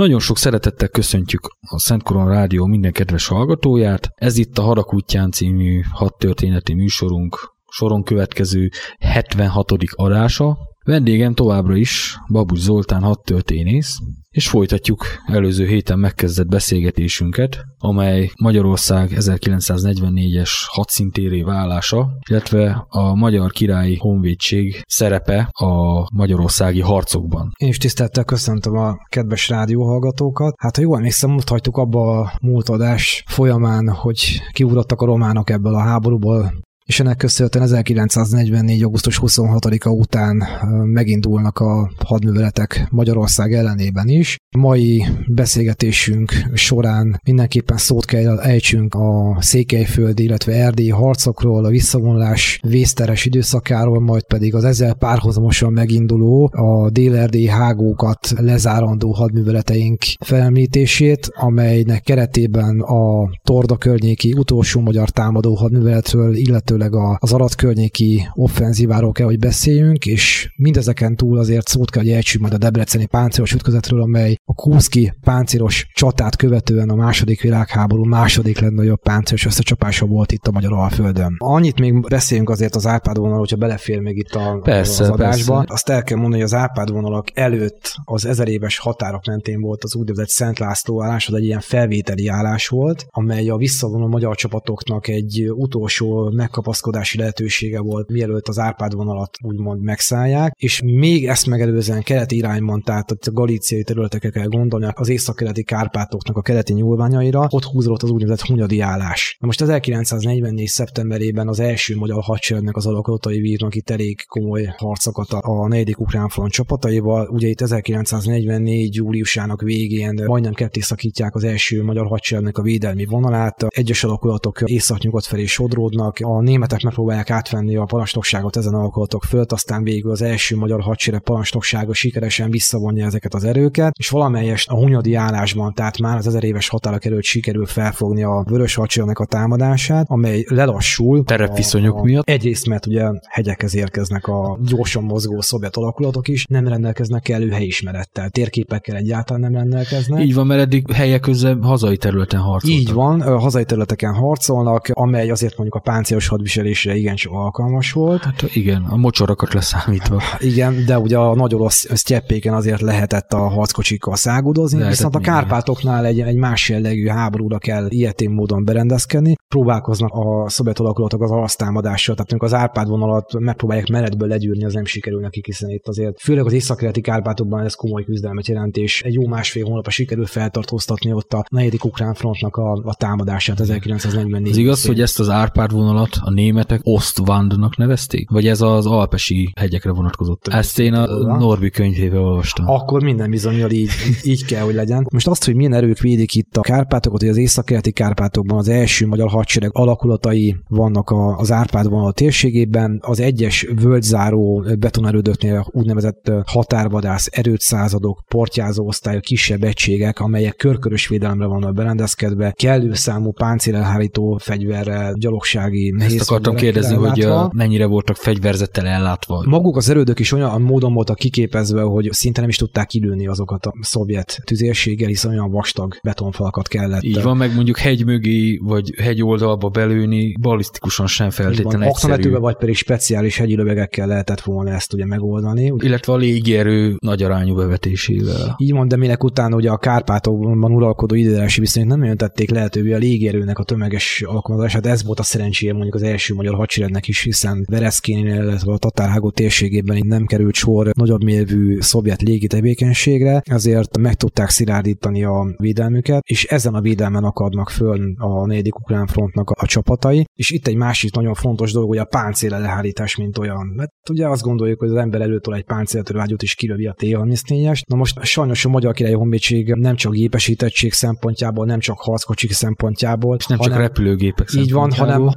Nagyon sok szeretettel köszöntjük a Szent Koron Rádió minden kedves hallgatóját. Ez itt a Harakútján című hat történeti műsorunk soron következő 76. adása. Vendégem továbbra is Babus Zoltán hat történész, és folytatjuk előző héten megkezdett beszélgetésünket, amely Magyarország 1944-es hadszintéré válása, illetve a Magyar Királyi Honvédség szerepe a magyarországi harcokban. Én is tisztelettel köszöntöm a kedves rádióhallgatókat. Hát ha jól emlékszem, ott hagytuk abba a múlt adás folyamán, hogy kiugrottak a románok ebből a háborúból, és ennek köszönhetően 1944. augusztus 26-a után megindulnak a hadműveletek Magyarország ellenében is. Mai beszélgetésünk során mindenképpen szót kell ejtsünk a székelyföldi, illetve erdélyi harcokról, a visszavonulás vészteres időszakáról, majd pedig az ezzel párhuzamosan meginduló a dél-erdélyi hágókat lezárandó hadműveleteink felemlítését, amelynek keretében a Torda környéki utolsó magyar támadó hadműveletről, illetőleg főleg az arat környéki offenzíváról kell, hogy beszéljünk, és mindezeken túl azért szót kell, hogy ejtsük majd a debreceni páncélos ütközetről, amely a Kurszki páncélos csatát követően a második világháború második legnagyobb páncélos összecsapása volt itt a Magyar Alföldön. Annyit még beszéljünk azért az Árpád vonal, hogyha belefér még itt a, persze, az adásba. Persze. Azt el kell mondani, hogy az Árpád vonalak előtt az ezer éves határok mentén volt az úgynevezett Szent László állás, az egy ilyen felvételi állás volt, amely a visszavonó magyar csapatoknak egy utolsó megkapaszkodási lehetősége volt, mielőtt az Árpád vonalat úgymond megszállják, és még ezt megelőzően keleti irányban, tehát a galíciai területekre kell gondolni, az északkeleti Kárpátoknak a keleti nyúlványaira, ott húzódott az úgynevezett Hunyadi állás. Na most 1944. szeptemberében az első magyar hadseregnek az alakulatai vívnak itt elég komoly harcokat a, a negyedik ukrán front csapataival. Ugye itt 1944. júliusának végén majdnem ketté szakítják az első magyar hadseregnek a védelmi vonalát. Egyes alakulatok észak-nyugat felé sodródnak, a németek megpróbálják átvenni a parancsnokságot ezen alakulatok fölött, aztán végül az első magyar hadsereg parancsnoksága sikeresen visszavonja ezeket az erőket, és valamelyest a hunyadi állásban, tehát már az ezer éves határok előtt sikerül felfogni a vörös hadseregnek a támadását, amely lelassul. Terepviszonyok a, a, miatt. Egyrészt, mert ugye hegyekhez érkeznek a gyorsan mozgó szovjet alakulatok is, nem rendelkeznek elő helyismerettel, térképekkel egyáltalán nem rendelkeznek. Így van, mert eddig helyek közben hazai területen harcoltak. Így van, hazai területeken harcolnak, amely azért mondjuk a páncélos hadviselésre igencsak alkalmas volt. Hát igen, a mocsorokat leszámítva. Igen, de ugye a nagy olasz sztyeppéken azért lehetett a harckocsikkal szágudozni, lehetett viszont a Kárpátoknál egy, egy más jellegű háborúra kell ilyetén módon berendezkedni. Próbálkoznak a szovjet alakulatok az alasztámadással, tehát az Árpád vonalat megpróbálják menetből legyűrni, az nem sikerül nekik, hiszen itt azért főleg az északkeleti Kárpátokban ez komoly küzdelmet jelent, és egy jó másfél hónapra sikerül feltartóztatni ott a negyedik ukrán frontnak a, a támadását 1944 Ez igaz, hogy ezt az Árpád vonalat a németek Ostvandnak nevezték? Vagy ez az alpesi hegyekre vonatkozott? Ezt én a Norbi könyvébe olvastam. Akkor minden bizonyal így, így kell, hogy legyen. Most azt, hogy milyen erők védik itt a Kárpátokat, hogy az északkeleti Kárpátokban az első magyar hadsereg alakulatai vannak a, az Árpád vonal térségében, az egyes völgyzáró betonerődöknél úgynevezett határvadász erőszázadok, portyázó osztályok, kisebb egységek, amelyek körkörös védelemre vannak berendezkedve, kellő számú páncélelhárító fegyverrel, gyalogsági nehéz Ezt akartam kérdezni, hogy mennyire voltak fegyverzettel ellátva. Maguk az erődök is olyan módon voltak kiképezve, hogy szinte nem is tudták kilőni azokat a szovjet tüzérséggel, hiszen olyan vastag betonfalakat kellett. Így van, meg mondjuk hegy mögé, vagy hegy oldalba belőni, balisztikusan sem feltétlenül egyszerű. vagy pedig speciális hegyi lövegekkel lehetett volna ezt ugye megoldani. Illetve a légierő nagy arányú bevetésével. Így van, de minek utána ugye a Kárpátokban uralkodó időjárási viszonyok nem nagyon tették lehetővé a légierőnek a tömeges alkalmazását. Ez volt a szerencséje mondjuk az első magyar hadseregnek is, hiszen Vereszkénél, illetve a Tatárhágó térségében nem került sor nagyobb mérvű szovjet légi tevékenységre, ezért meg tudták szilárdítani a védelmüket, és ezen a védelmen akadnak föl a negyedik ukrán frontnak a csapatai. És itt egy másik nagyon fontos dolog, hogy a páncéle lehárítás, mint olyan. Mert ugye azt gondoljuk, hogy az ember előttől egy páncéltörvágyút is kilövi a T-34-es. Na most sajnos a Magyar Királyi Honvédség nem csak gépesítettség szempontjából, nem csak harckocsik szempontjából, és nem csak hanem, repülőgépek Így van, hanem a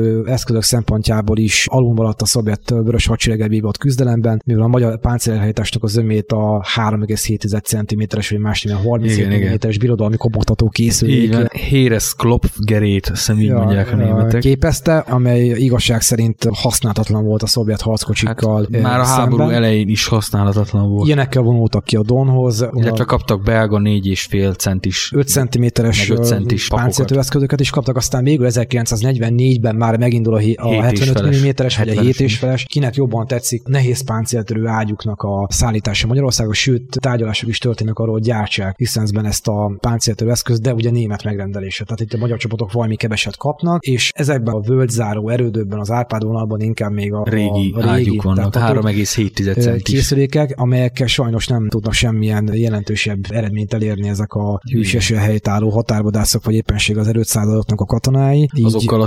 páncéltörő eszközök szempontjából is alulmaradt a szovjet vörös hadsereggel vívott küzdelemben, mivel a magyar páncélhelytásnak az ömét a 3,7 cm-es vagy más 30 cm-es birodalmi kopogtató készülék. Héres Klopfgerét, azt így ja, mondják a németek. Képezte, amely igazság szerint használhatatlan volt a szovjet harckocsikkal. Hát, már a háború szemben. elején is használhatatlan volt. Ilyenekkel vonultak ki a Donhoz. Illetve kaptak belga 4,5 centis 5 cm-es 5 centis páncéltőeszközöket is kaptak, aztán végül 1944-ben már megindul a, a 75 mm-es vagy a 7 és feles. Kinek jobban tetszik, nehéz páncéltörő ágyuknak a szállítása Magyarországon, sőt tárgyalások is történnek arról, hogy gyártsák Hiszenzben ezt a páncéltörő eszközt, de ugye német megrendelése. Tehát itt a magyar csapatok valami keveset kapnak, és ezekben a völgyzáró erődökben, az Árpád vonalban inkább még a régi, a, a régi ágyuk vannak, 3,7 centis. Készülékek, amelyekkel sajnos nem tudnak semmilyen jelentősebb eredményt elérni ezek a hűsésen helytálló határvadászok, vagy éppenség az erőszázadoknak a katonái. Így... Azokkal a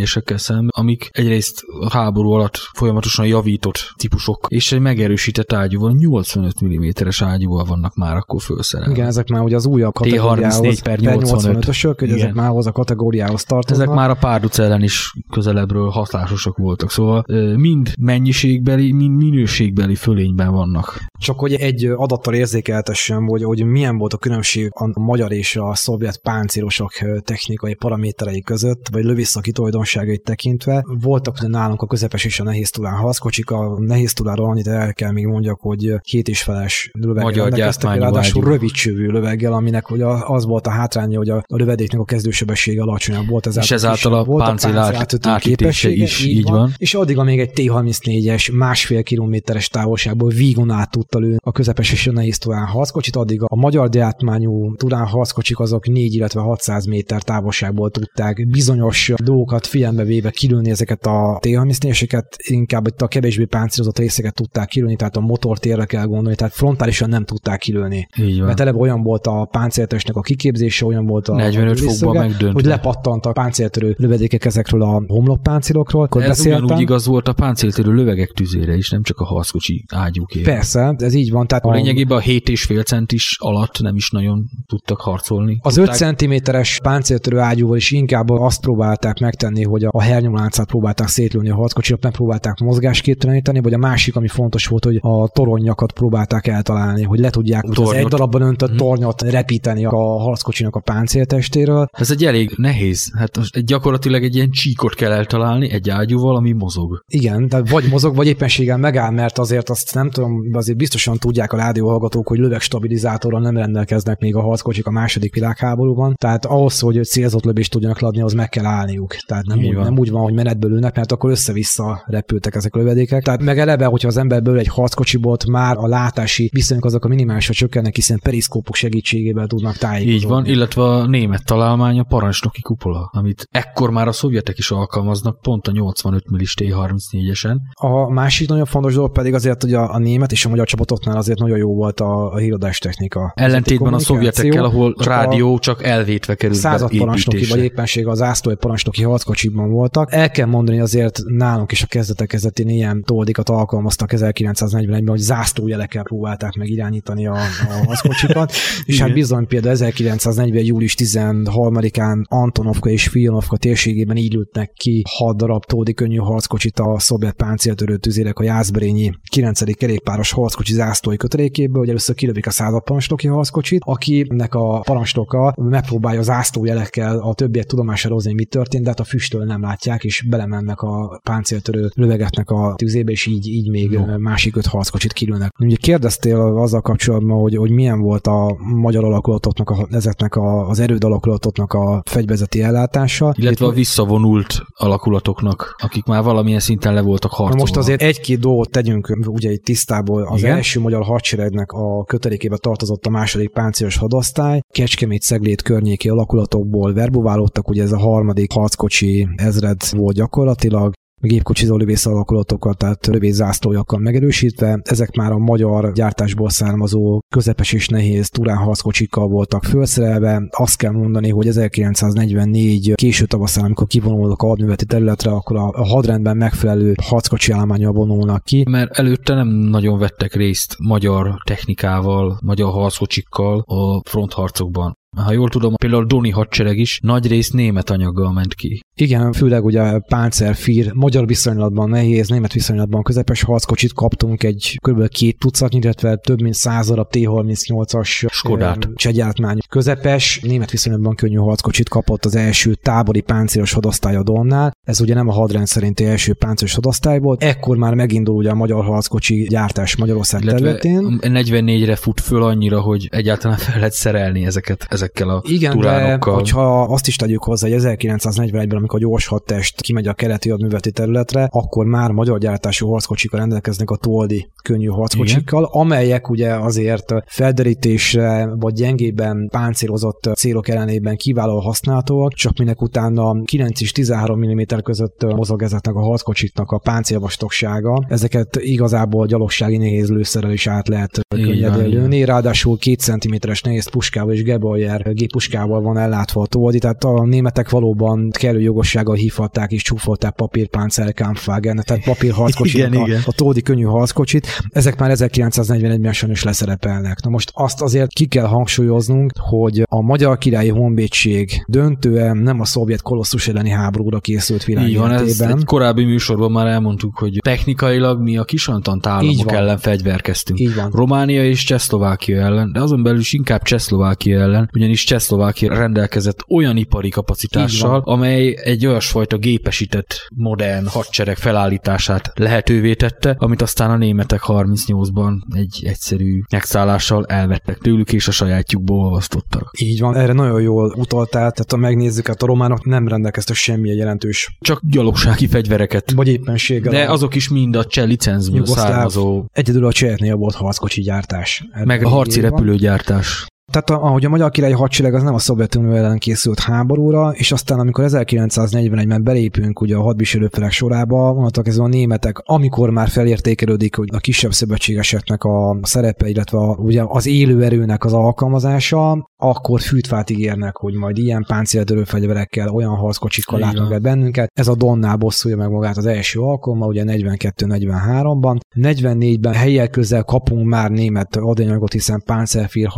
T-34-esekkel szemben, amik egyrészt a háború alatt folyamatosan javított típusok, és egy megerősített ágyúval, 85 mm-es ágyúval vannak már akkor felszerelve. Igen, ezek már ugye az újabb kategóriához, per 85. 85-ösök, hogy ezek már az a kategóriához tartoznak. Ezek már a párduc ellen is közelebbről hatásosak voltak, szóval mind mennyiségbeli, mind minőségbeli fölényben vannak. Csak hogy egy adattal érzékeltessem, hogy, hogy milyen volt a különbség a magyar és a szovjet páncélosok technikai paraméterei között, vagy lövészaki tulajdonságait tekintve. Voltak nálunk a közepes és a nehéz tulán harckocsik, a nehéz tuláról annyit el kell még mondjak, hogy két és feles löveggel rendelkeztek, ráadásul rövid csövű löveggel, aminek ugye az volt a hátránya, hogy a, a lövedéknek a kezdősebessége alacsonyabb volt. Ezáltal és ezáltal a páncél átütő is így van. van. És addig, amíg egy T-34-es másfél kilométeres távolságból vígon át tudta lőni a közepes és a nehéz tulán harckocsit, addig a magyar gyártmányú tulán harckocsik azok 4, illetve 600 méter távolságból tudták bizonyos dolgokat figyelembe véve kilőni ezeket a T-34-eseket, inkább itt a kevésbé páncélozott részeket tudták kilőni, tehát a motortérre kell gondolni, tehát frontálisan nem tudták kilőni. Így van. Mert eleve olyan volt a páncéltestnek a kiképzése, olyan volt a 45 fokban megdöntve. hogy lepattantak páncéltörő lövedékek ezekről a homlokpáncélokról. Akkor ez beszéltem. ugyanúgy igaz volt a páncéltörő lövegek tüzére is, nem csak a harckocsi ágyúké. Persze, ez így van. Tehát a lényegében a 7,5 centis alatt nem is nagyon tudtak harcolni. Az tudták... 5 cm-es páncéltörő ágyúval is inkább azt próbálták megtenni, hogy a hernyomláncát próbálták szétlőni a harckocsinak, nem próbálták mozgásképteleníteni, vagy a másik, ami fontos volt, hogy a toronyakat próbálták eltalálni, hogy le tudják az egy darabban öntött hmm. tornyot repíteni a harckocsinak a páncéltestéről. Ez egy elég nehéz. Hát most gyakorlatilag egy ilyen csíkot kell eltalálni egy ágyúval, ami mozog. Igen, de vagy mozog, vagy éppenséggel megáll, mert azért azt nem tudom, azért biztosan tudják a rádióhallgatók, hogy lövegstabilizátorral nem rendelkeznek még a harckocsik a második világháborúban. Tehát ahhoz, hogy célzott lövést tudjanak ladni, az meg kell állniuk. Tehát nem, úgy, nem úgy van, hogy menetből ülnek, mert akkor össze-vissza repültek ezek a lövedékek. Tehát meg eleve, hogyha az emberből egy harckocsiból már a látási viszonyok azok a minimálisra csökkennek, hiszen periszkópok segítségével tudnak tájékozódni. Így van, illetve a német találmány a parancsnoki kupola, amit ekkor már a szovjetek is alkalmaznak, pont a 85 millis T-34-esen. A másik nagyon fontos dolog pedig azért, hogy a, a német és a magyar csapatoknál azért nagyon jó volt a, a híradás technika. Ellentétben a szovjetekkel, ahol csak rádió a csak elvétve került Század parancsnoki, vagy éppenség az ászlói parancsnoki harckocsiban voltak. El kell mondani azért nálunk is a kezdetek kezdetén ilyen toldikat alkalmaztak 1941-ben, hogy zászlójelekkel próbálták meg irányítani a, a harckocsikat, és hát bizony például 1940. július 13-án Antonovka és Filnovka térségében így lőttek ki 6 darab tódi könnyű harckocsit a szovjet páncéltörő tüzérek a Jászberényi 9. kerékpáros harckocsi zászlói kötelékéből, hogy először kilövik a század parancsnoki harckocsit, akinek a parancsnoka megpróbálja zászlójelekkel a többiek tudomására hozni, mi történt, de hát a füsttől nem látják, és belemennek a páncéltörő lövegetnek a tüzébe, és így, így még no. másik öt harckocsit kilőnek. Ugye kérdeztél azzal kapcsolatban, hogy, hogy milyen volt a magyar alakulatoknak, a, ezeknek a, az erőd alakulatoknak a fegyvezeti ellátása. Illetve Itt, a visszavonult alakulatoknak, akik már valamilyen szinten le voltak harcolva. Most azért egy-két dolgot tegyünk ugye itt tisztából. Az Igen? első magyar hadseregnek a kötelékébe tartozott a második páncélos hadosztály, Kecskemét Szeglét környéki alakulatokból verbuválódtak, ugye ez a harmadik harckocsi ezred volt gyakorlatilag, gépkocsizó lövész alakulatokkal, tehát lövész zászlójakkal megerősítve. Ezek már a magyar gyártásból származó közepes és nehéz turán harckocsikkal voltak felszerelve. Azt kell mondani, hogy 1944 késő tavaszán, amikor kivonulnak a hadműveleti területre, akkor a hadrendben megfelelő harckocsi állományra vonulnak ki. Mert előtte nem nagyon vettek részt magyar technikával, magyar harckocsikkal a frontharcokban. Ha jól tudom, például a Doni hadsereg is nagy rész német anyaggal ment ki. Igen, főleg ugye Páncer, Fír, magyar viszonylatban nehéz, német viszonylatban közepes harckocsit kaptunk egy kb. két tucatnyi, illetve több mint száz darab T-38-as Skodát. Csegyártmány. Közepes, német viszonylatban könnyű harckocsit kapott az első tábori páncélos hadosztály a Donnál. Ez ugye nem a hadrend szerinti első páncélos hadosztály volt. Ekkor már megindul ugye a magyar harckocsi gyártás Magyarország illetve területén. 44-re fut föl annyira, hogy egyáltalán fel lehet szerelni ezeket ezekkel a Igen, turánokkal. de hogyha azt is tegyük hozzá, hogy 1941-ben, amikor a gyors hadtest kimegy a keleti hadműveleti területre, akkor már magyar gyártású harckocsikkal rendelkeznek a Toldi könnyű harckocsikkal, Igen. amelyek ugye azért felderítésre vagy gyengében páncélozott célok ellenében kiváló használhatóak, csak minek utána 9 és 13 mm között mozog ezeknek a harckocsiknak a páncélvastagsága. Ezeket igazából gyalogsági nehéz lőszerrel is át lehet könnyedén lőni, ráadásul 2 cm-es nehéz puskával és Gebayer géppuskával van ellátva a Toldi, tehát a németek valóban kellő jogossággal hívhatták és csúfolták papírpáncel Kampfwagen, tehát papírharckocsit, a, a Tódi könnyű harckocsit. Ezek már 1941-ben is leszerepelnek. Na most azt azért ki kell hangsúlyoznunk, hogy a Magyar Királyi Honvédség döntően nem a szovjet kolosszus elleni háborúra készült van, egy korábbi műsorban már elmondtuk, hogy technikailag mi a kisantant államok ellen fegyverkeztünk. Így van. Románia és Csehszlovákia ellen, de azon belül is inkább Csehszlovákia ellen. Ugyanis Csehszlovákia rendelkezett olyan ipari kapacitással, amely egy olyasfajta gépesített modern hadsereg felállítását lehetővé tette, amit aztán a németek 38-ban egy egyszerű megszállással elvettek tőlük, és a sajátjukból olvasztottak. Így van, erre nagyon jól utaltál, tehát ha megnézzük, hát a románok nem rendelkeztek semmilyen jelentős. Csak gyalogsági fegyvereket. Vagy éppenséggel. De azok is mind a cseh licencből származó. Egyedül a cseheknél volt harckocsi gyártás. Meg a harci repülőgyártás. Tehát ahogy a magyar királyi hadsereg az nem a Szovjetunió ellen készült háborúra, és aztán amikor 1941-ben belépünk ugye a hadviselőfelek sorába, mondhatok ez a németek, amikor már felértékelődik hogy a kisebb szövetségeseknek a szerepe, illetve a, ugye az élőerőnek az alkalmazása, akkor fűtfát ígérnek, hogy majd ilyen páncéltörő fegyverekkel, olyan harckocsikkal látnak el bennünket. Ez a Donnál bosszulja meg magát az első alkalommal, ugye 42-43-ban. 44-ben helyek közel kapunk már német adanyagot, hiszen páncélfír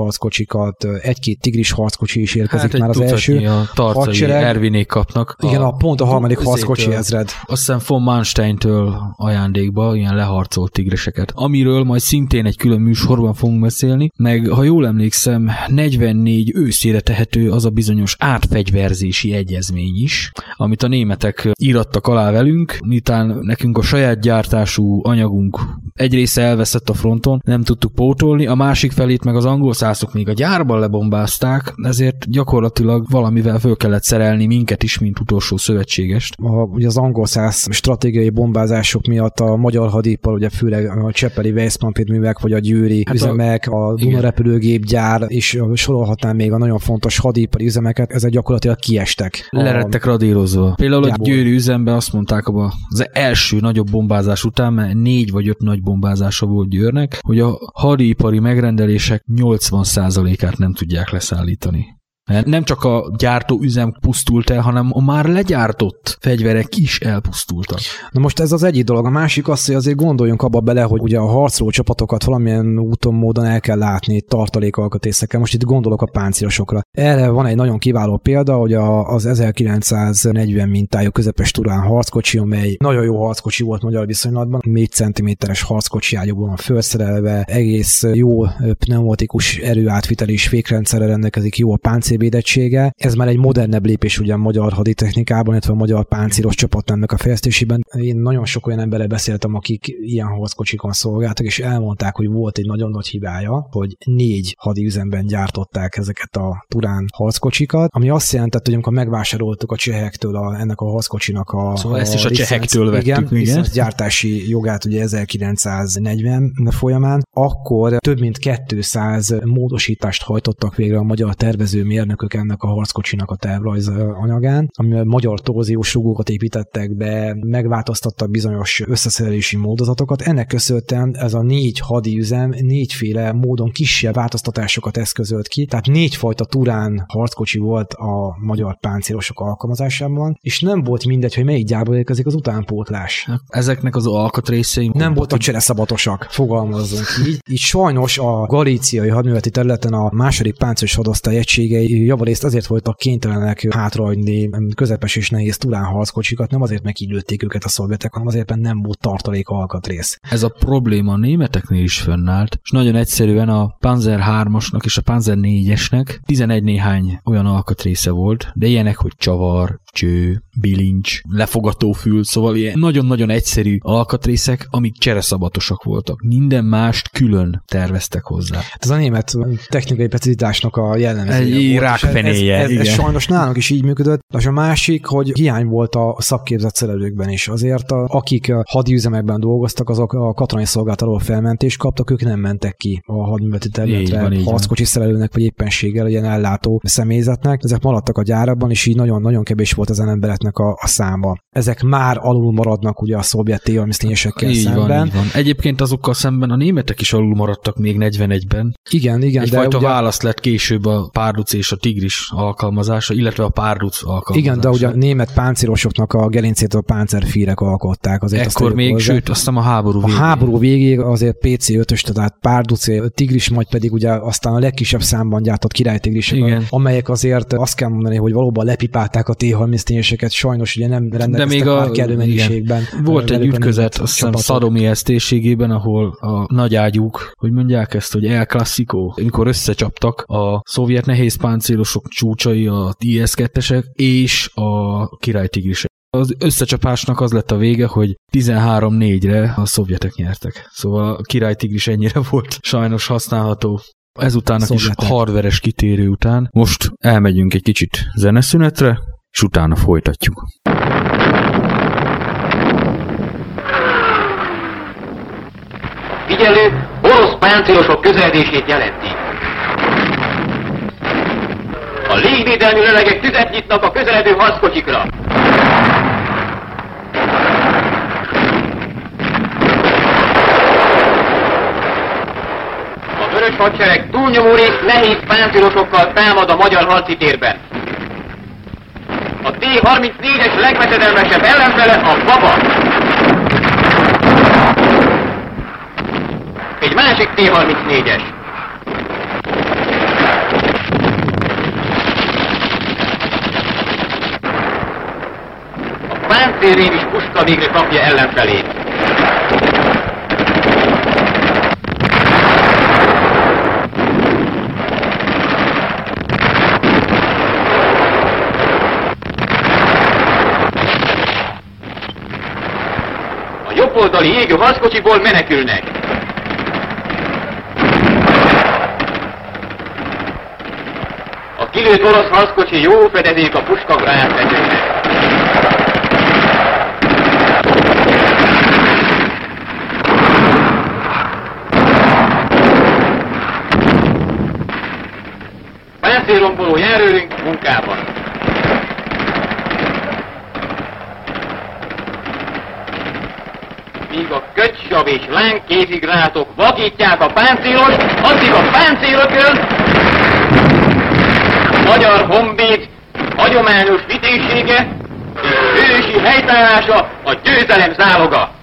harckocsikat, egy-két tigris harckocsi is érkezik hát már az első. A tarcai hadsereg. Ervinék kapnak. Igen, a, a pont a harmadik harckocsi ezred. Azt hiszem von Mansteintől ajándékba ilyen leharcolt tigriseket, amiről majd szintén egy külön műsorban fogunk beszélni, meg ha jól emlékszem, 44 2014 őszére tehető az a bizonyos átfegyverzési egyezmény is, amit a németek írattak alá velünk, miután nekünk a saját gyártású anyagunk egy része elveszett a fronton, nem tudtuk pótolni, a másik felét meg az angol szászok még a gyárban lebombázták, ezért gyakorlatilag valamivel föl kellett szerelni minket is, mint utolsó szövetségest. A, ugye az angol száz stratégiai bombázások miatt a magyar hadipar, ugye főleg a Csepeli Weissmann művek, vagy a Győri hát üzemek, a, a Duna repülőgépgyár, és sorolhat során még a nagyon fontos hadipari üzemeket, ezek gyakorlatilag kiestek. Lerettek radírozva. Például a Győri üzemben azt mondták az első nagyobb bombázás után, mert négy vagy öt nagy bombázása volt Győrnek, hogy a hadipari megrendelések 80%-át nem tudják leszállítani. Nem csak a gyártó üzem pusztult el, hanem a már legyártott fegyverek is elpusztultak. Na most ez az egyik dolog. A másik az, hogy azért gondoljunk abba bele, hogy ugye a harcoló csapatokat valamilyen úton, módon el kell látni tartalékalkatrészekkel. Most itt gondolok a páncélosokra. Erre van egy nagyon kiváló példa, hogy a, az 1940 mintájú közepes turán harckocsi, amely nagyon jó harckocsi volt magyar viszonylatban, 4 cm-es harckocsi ágyúban felszerelve, egész jó pneumatikus erőátvitel és fékrendszerre rendelkezik, jó a páncél páncélvédettsége. Ez már egy modernebb lépés ugye a magyar haditechnikában, illetve a magyar páncélos csapatnemnek a fejlesztésében. Én nagyon sok olyan emberrel beszéltem, akik ilyen harckocsikon szolgáltak, és elmondták, hogy volt egy nagyon nagy hibája, hogy négy hadiüzemben gyártották ezeket a Turán harckocsikat, ami azt jelentett, hogy amikor megvásároltuk a csehektől a, ennek a harckocsinak a Szóval a ezt is a csehektől vettük, igen, igen. gyártási jogát ugye 1940 folyamán, akkor több mint 200 módosítást hajtottak végre a magyar tervező mérnökök ennek a harckocsinak a tervrajz anyagán, amivel magyar torziós rugókat építettek be, megváltoztattak bizonyos összeszerelési módozatokat. Ennek köszönhetően ez a négy hadi üzem négyféle módon kisebb változtatásokat eszközölt ki, tehát négyfajta turán harckocsi volt a magyar páncélosok alkalmazásában, és nem volt mindegy, hogy melyik gyárból érkezik az utánpótlás. Ezeknek az alkatrészei nem voltak csereszabatosak, fogalmazzunk így. Így sajnos a galíciai hadműveleti területen a második páncélos hadosztály egységei javarészt azért voltak kénytelenek hátrahagyni közepes és nehéz turán harckocsikat, nem azért lőtték őket a szovjetek, hanem azért, mert nem volt tartalék alkatrész. Ez a probléma a németeknél is fönnállt, és nagyon egyszerűen a Panzer 3-asnak és a Panzer 4-esnek 11 néhány olyan alkatrésze volt, de ilyenek, hogy csavar, cső, bilincs, lefogatófül, szóval ilyen nagyon-nagyon egyszerű alkatrészek, amik csereszabatosak voltak. Minden mást külön terveztek hozzá. Ez a német technikai precizitásnak a jellemzője rákfenéje. Ez, ez, ez, ez, sajnos nálunk is így működött. És a másik, hogy hiány volt a szakképzett szerelőkben is. Azért a, akik a hadüzemekben dolgoztak, azok a katonai szolgálat alól felmentést kaptak, ők nem mentek ki a hadműveleti területre harckocsi szerelőnek, vagy éppenséggel ilyen ellátó személyzetnek. Ezek maradtak a gyárakban, és így nagyon-nagyon kevés volt ezen embereknek a, a száma. Ezek már alul maradnak ugye a szovjet élelmisztényesekkel szemben. Van, így van. Egyébként azokkal szemben a németek is alul maradtak még 41-ben. Igen, igen. Egyfajta ugye... választ lett később a párduc és a tigris alkalmazása, illetve a párduc alkalmazása. Igen, de ugye a német páncélosoknak a gerincét a páncerfírek alkották. Azért Ekkor még, hozzá. sőt, aztán a háború végéig. A háború végéig azért PC5-ös, tehát párduc, tigris, majd pedig ugye aztán a legkisebb számban gyártott királytigrisek, amelyek azért azt kell mondani, hogy valóban lepipálták a t T-34-eseket sajnos ugye nem rendelkeztek De még a, már kellő mennyiségben. Volt egy ütközet, azt hiszem Szadomi térségében, ahol a nagy ágyúk, hogy mondják ezt, hogy El Clasico, amikor összecsaptak a szovjet nehéz páncélosok csúcsai, a IS-2-esek és a királytigrisek. Az összecsapásnak az lett a vége, hogy 13-4-re a szovjetek nyertek. Szóval a királytigris ennyire volt sajnos használható. Ezután a kis hardveres kitérő után most elmegyünk egy kicsit zeneszünetre, és utána folytatjuk. Figyelő, orosz páncélosok közeledését jelenti. A légvédelmi lelegek tüzet nyitnak a közeledő harckocsikra. A vörös hadsereg túlnyomó rész nehéz páncélosokkal támad a magyar harci térben. A T-34-es legveszedelmesebb ellenfele a Baba. Egy másik T-34-es. A páncélrém is puska végre kapja ellenfelét. Oldali égő harckocsiból menekülnek. A kilőtt orosz harckocsi jó fedezék a puskagránfegyőnek. Páncélromboló járőrünk munkában. Míg a kötsav és lángkézigrátok vakítják a páncélos, addig a páncélökön magyar honvéd hagyományos vitézsége és ősi helytállása a győzelem záloga.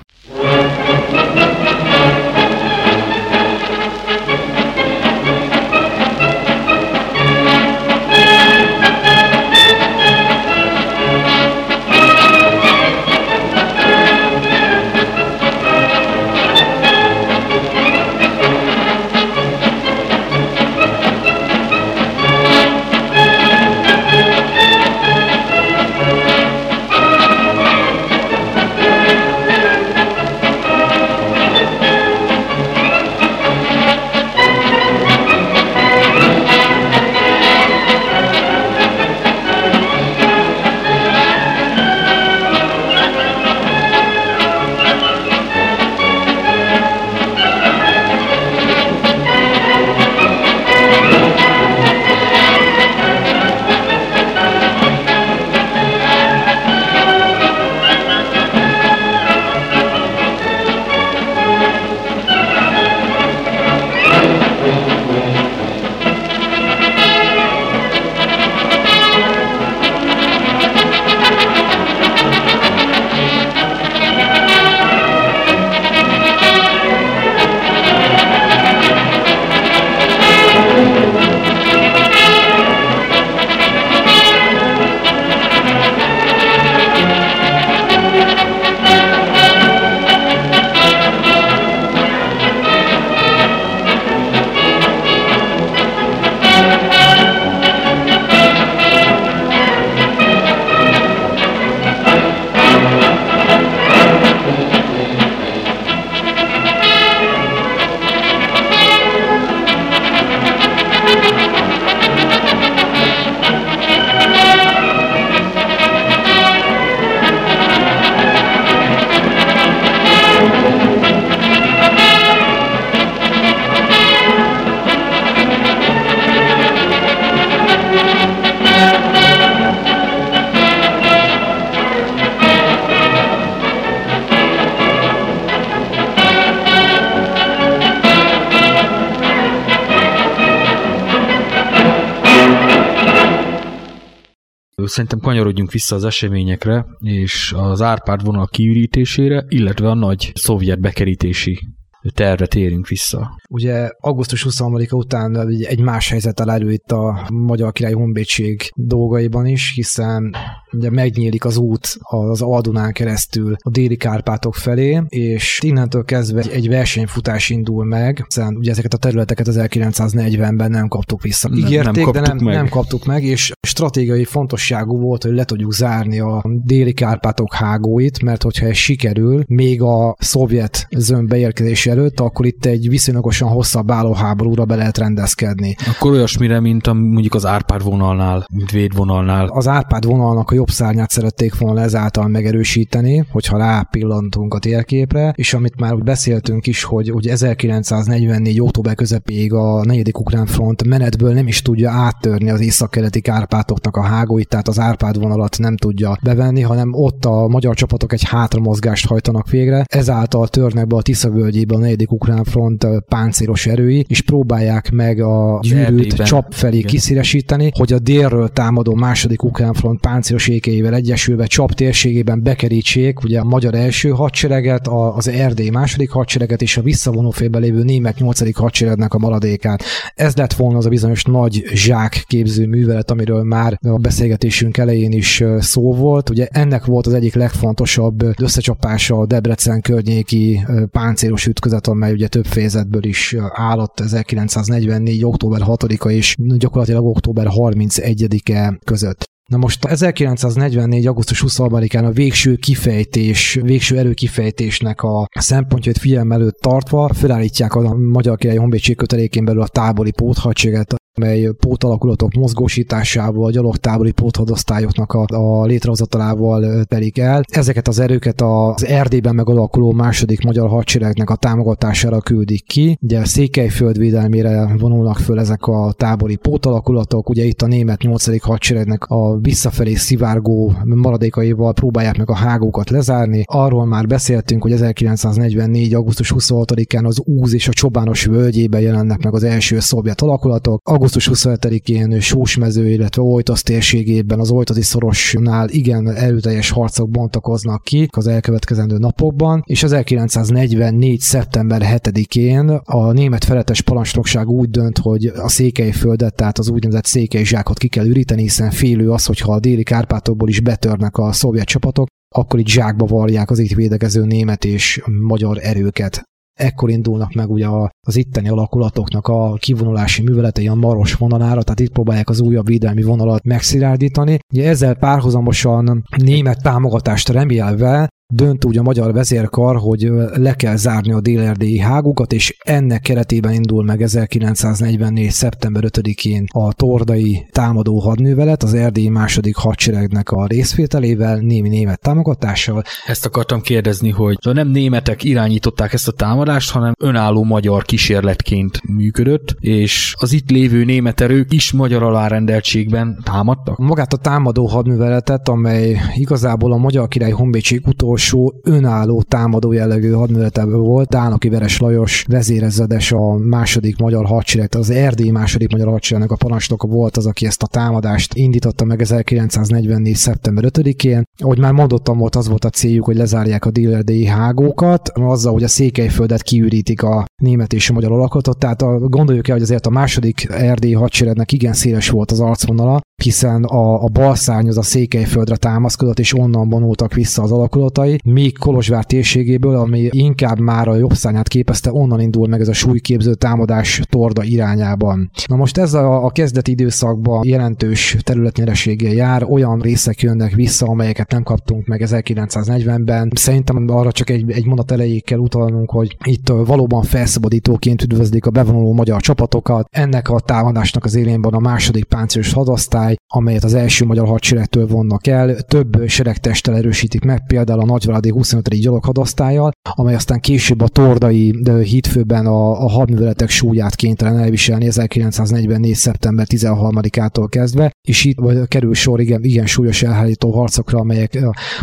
Szerintem kanyarodjunk vissza az eseményekre, és az Árpád vonal kiürítésére, illetve a nagy szovjet bekerítési tervre térünk vissza. Ugye augusztus 23-a után egy más helyzet elő itt a Magyar Király Honvédség dolgaiban is, hiszen ugye megnyílik az út az Aldunán keresztül a déli Kárpátok felé, és innentől kezdve egy versenyfutás indul meg, hiszen ugye ezeket a területeket 1940-ben nem kaptuk vissza. Ígérték, nem, nem de nem, meg. nem kaptuk meg, és stratégiai fontosságú volt, hogy le tudjuk zárni a déli Kárpátok hágóit, mert hogyha ez sikerül, még a szovjet zöld beérkezés előtt, akkor itt egy viszonylagosan hosszabb állóháborúra be lehet rendezkedni. Akkor olyasmire, mint a, mondjuk az Árpád vonalnál, mint védvonalnál. Az Árpád vonalnak a jobb szárnyát szerették volna ezáltal megerősíteni, hogyha rápillantunk a térképre, és amit már beszéltünk is, hogy ugye 1944. október közepéig a negyedik ukrán front menetből nem is tudja áttörni az északkeleti Kárpátoknak a hágóit, tehát az Árpád vonalat nem tudja bevenni, hanem ott a magyar csapatok egy hátramozgást hajtanak végre, ezáltal törnek be a Tisza völgyébe a negyedik ukrán front páncélos erői, és próbálják meg a gyűrűt csap felé Igen. kiszélesíteni, hogy a délről támadó második ukrán front páncélos ékeivel egyesülve csap térségében bekerítsék ugye a magyar első hadsereget, az Erdély második hadsereget és a visszavonó félbe lévő német nyolcadik hadseregnek a maradékát. Ez lett volna az a bizonyos nagy zsák képző művelet, amiről már a beszélgetésünk elején is szó volt. Ugye ennek volt az egyik legfontosabb összecsapása a Debrecen környéki páncélos ütközet, amely ugye több fejezetből is állott 1944. október 6-a és gyakorlatilag október 31-e között. Na most 1944. augusztus 23-án a végső kifejtés, végső erőkifejtésnek a szempontjait figyelm előtt tartva felállítják a Magyar Király Honvédség kötelékén belül a tábori póthadséget, mely pótalakulatok mozgósításával, gyalogtábori póthadosztályoknak a, a létrehozatalával telik el. Ezeket az erőket az Erdélyben megalakuló második magyar hadseregnek a támogatására küldik ki. Ugye Székelyföld védelmére vonulnak föl ezek a tábori pótalakulatok, ugye itt a német 8. hadseregnek a visszafelé szivárgó maradékaival próbálják meg a hágókat lezárni. Arról már beszéltünk, hogy 1944. augusztus 26-án az Úz és a Csobános völgyében jelennek meg az első szovjet alakulatok. Augusztus 27-én Sósmező, illetve Ojtasz térségében az Ojtazi szorosnál igen erőteljes harcok bontakoznak ki az elkövetkezendő napokban, és 1944. szeptember 7-én a német felettes parancsnokság úgy dönt, hogy a Székelyföldet, tehát az úgynevezett Székelyzsákot ki kell üríteni, hiszen félő az, hogyha a déli Kárpátokból is betörnek a szovjet csapatok, akkor itt zsákba varják az itt védekező német és magyar erőket ekkor indulnak meg ugye az itteni alakulatoknak a kivonulási műveletei a Maros vonalára, tehát itt próbálják az újabb védelmi vonalat megszilárdítani. Ugye ezzel párhuzamosan német támogatást remélve dönt úgy a magyar vezérkar, hogy le kell zárni a délerdélyi hágukat, és ennek keretében indul meg 1944. szeptember 5-én a tordai támadó hadművelet, az erdélyi második hadseregnek a részvételével, némi német támogatással. Ezt akartam kérdezni, hogy nem németek irányították ezt a támadást, hanem önálló magyar kísérletként működött, és az itt lévő német erők is magyar alárendeltségben támadtak? Magát a támadó hadműveletet, amely igazából a Magyar Király Honvédség utolsó utolsó önálló támadó jellegű hadműveleteből volt. Dánaki Veres Lajos vezérezredes a második magyar hadsereg, az Erdély második magyar hadseregnek a parancsnoka volt az, aki ezt a támadást indította meg 1944. szeptember 5-én. Ahogy már mondottam volt, az volt a céljuk, hogy lezárják a délerdélyi hágókat, azzal, hogy a Székelyföldet kiürítik a német és a magyar alakulatot. Tehát a, gondoljuk el, hogy azért a második erdélyi hadseregnek igen széles volt az arcvonala, hiszen a, a balszárny az a Székelyföldre támaszkodott, és onnan vonultak vissza az alakulatai, míg Kolozsvár térségéből, ami inkább már a jobb szárnyát képezte, onnan indul meg ez a súlyképző támadás Torda irányában. Na most ez a, a kezdeti időszakban jelentős területnyereséggel jár, olyan részek jönnek vissza, amelyeket nem kaptunk meg 1940-ben. Szerintem arra csak egy, egy mondat elejéig kell utalnunk, hogy itt valóban felszabadítóként üdvözlik a bevonuló magyar csapatokat. Ennek a támadásnak az élén a második páncélos hadosztály, osztály, amelyet az első magyar hadseregtől vonnak el. Több seregtesttel erősítik meg, például a Nagyvarádi 25. gyaloghadosztályjal, amely aztán később a Tordai hídfőben a, a hadműveletek súlyát kénytelen elviselni 1944. szeptember 13-ától kezdve, és itt vagy kerül sor igen, igen súlyos elhárító harcokra, amelyek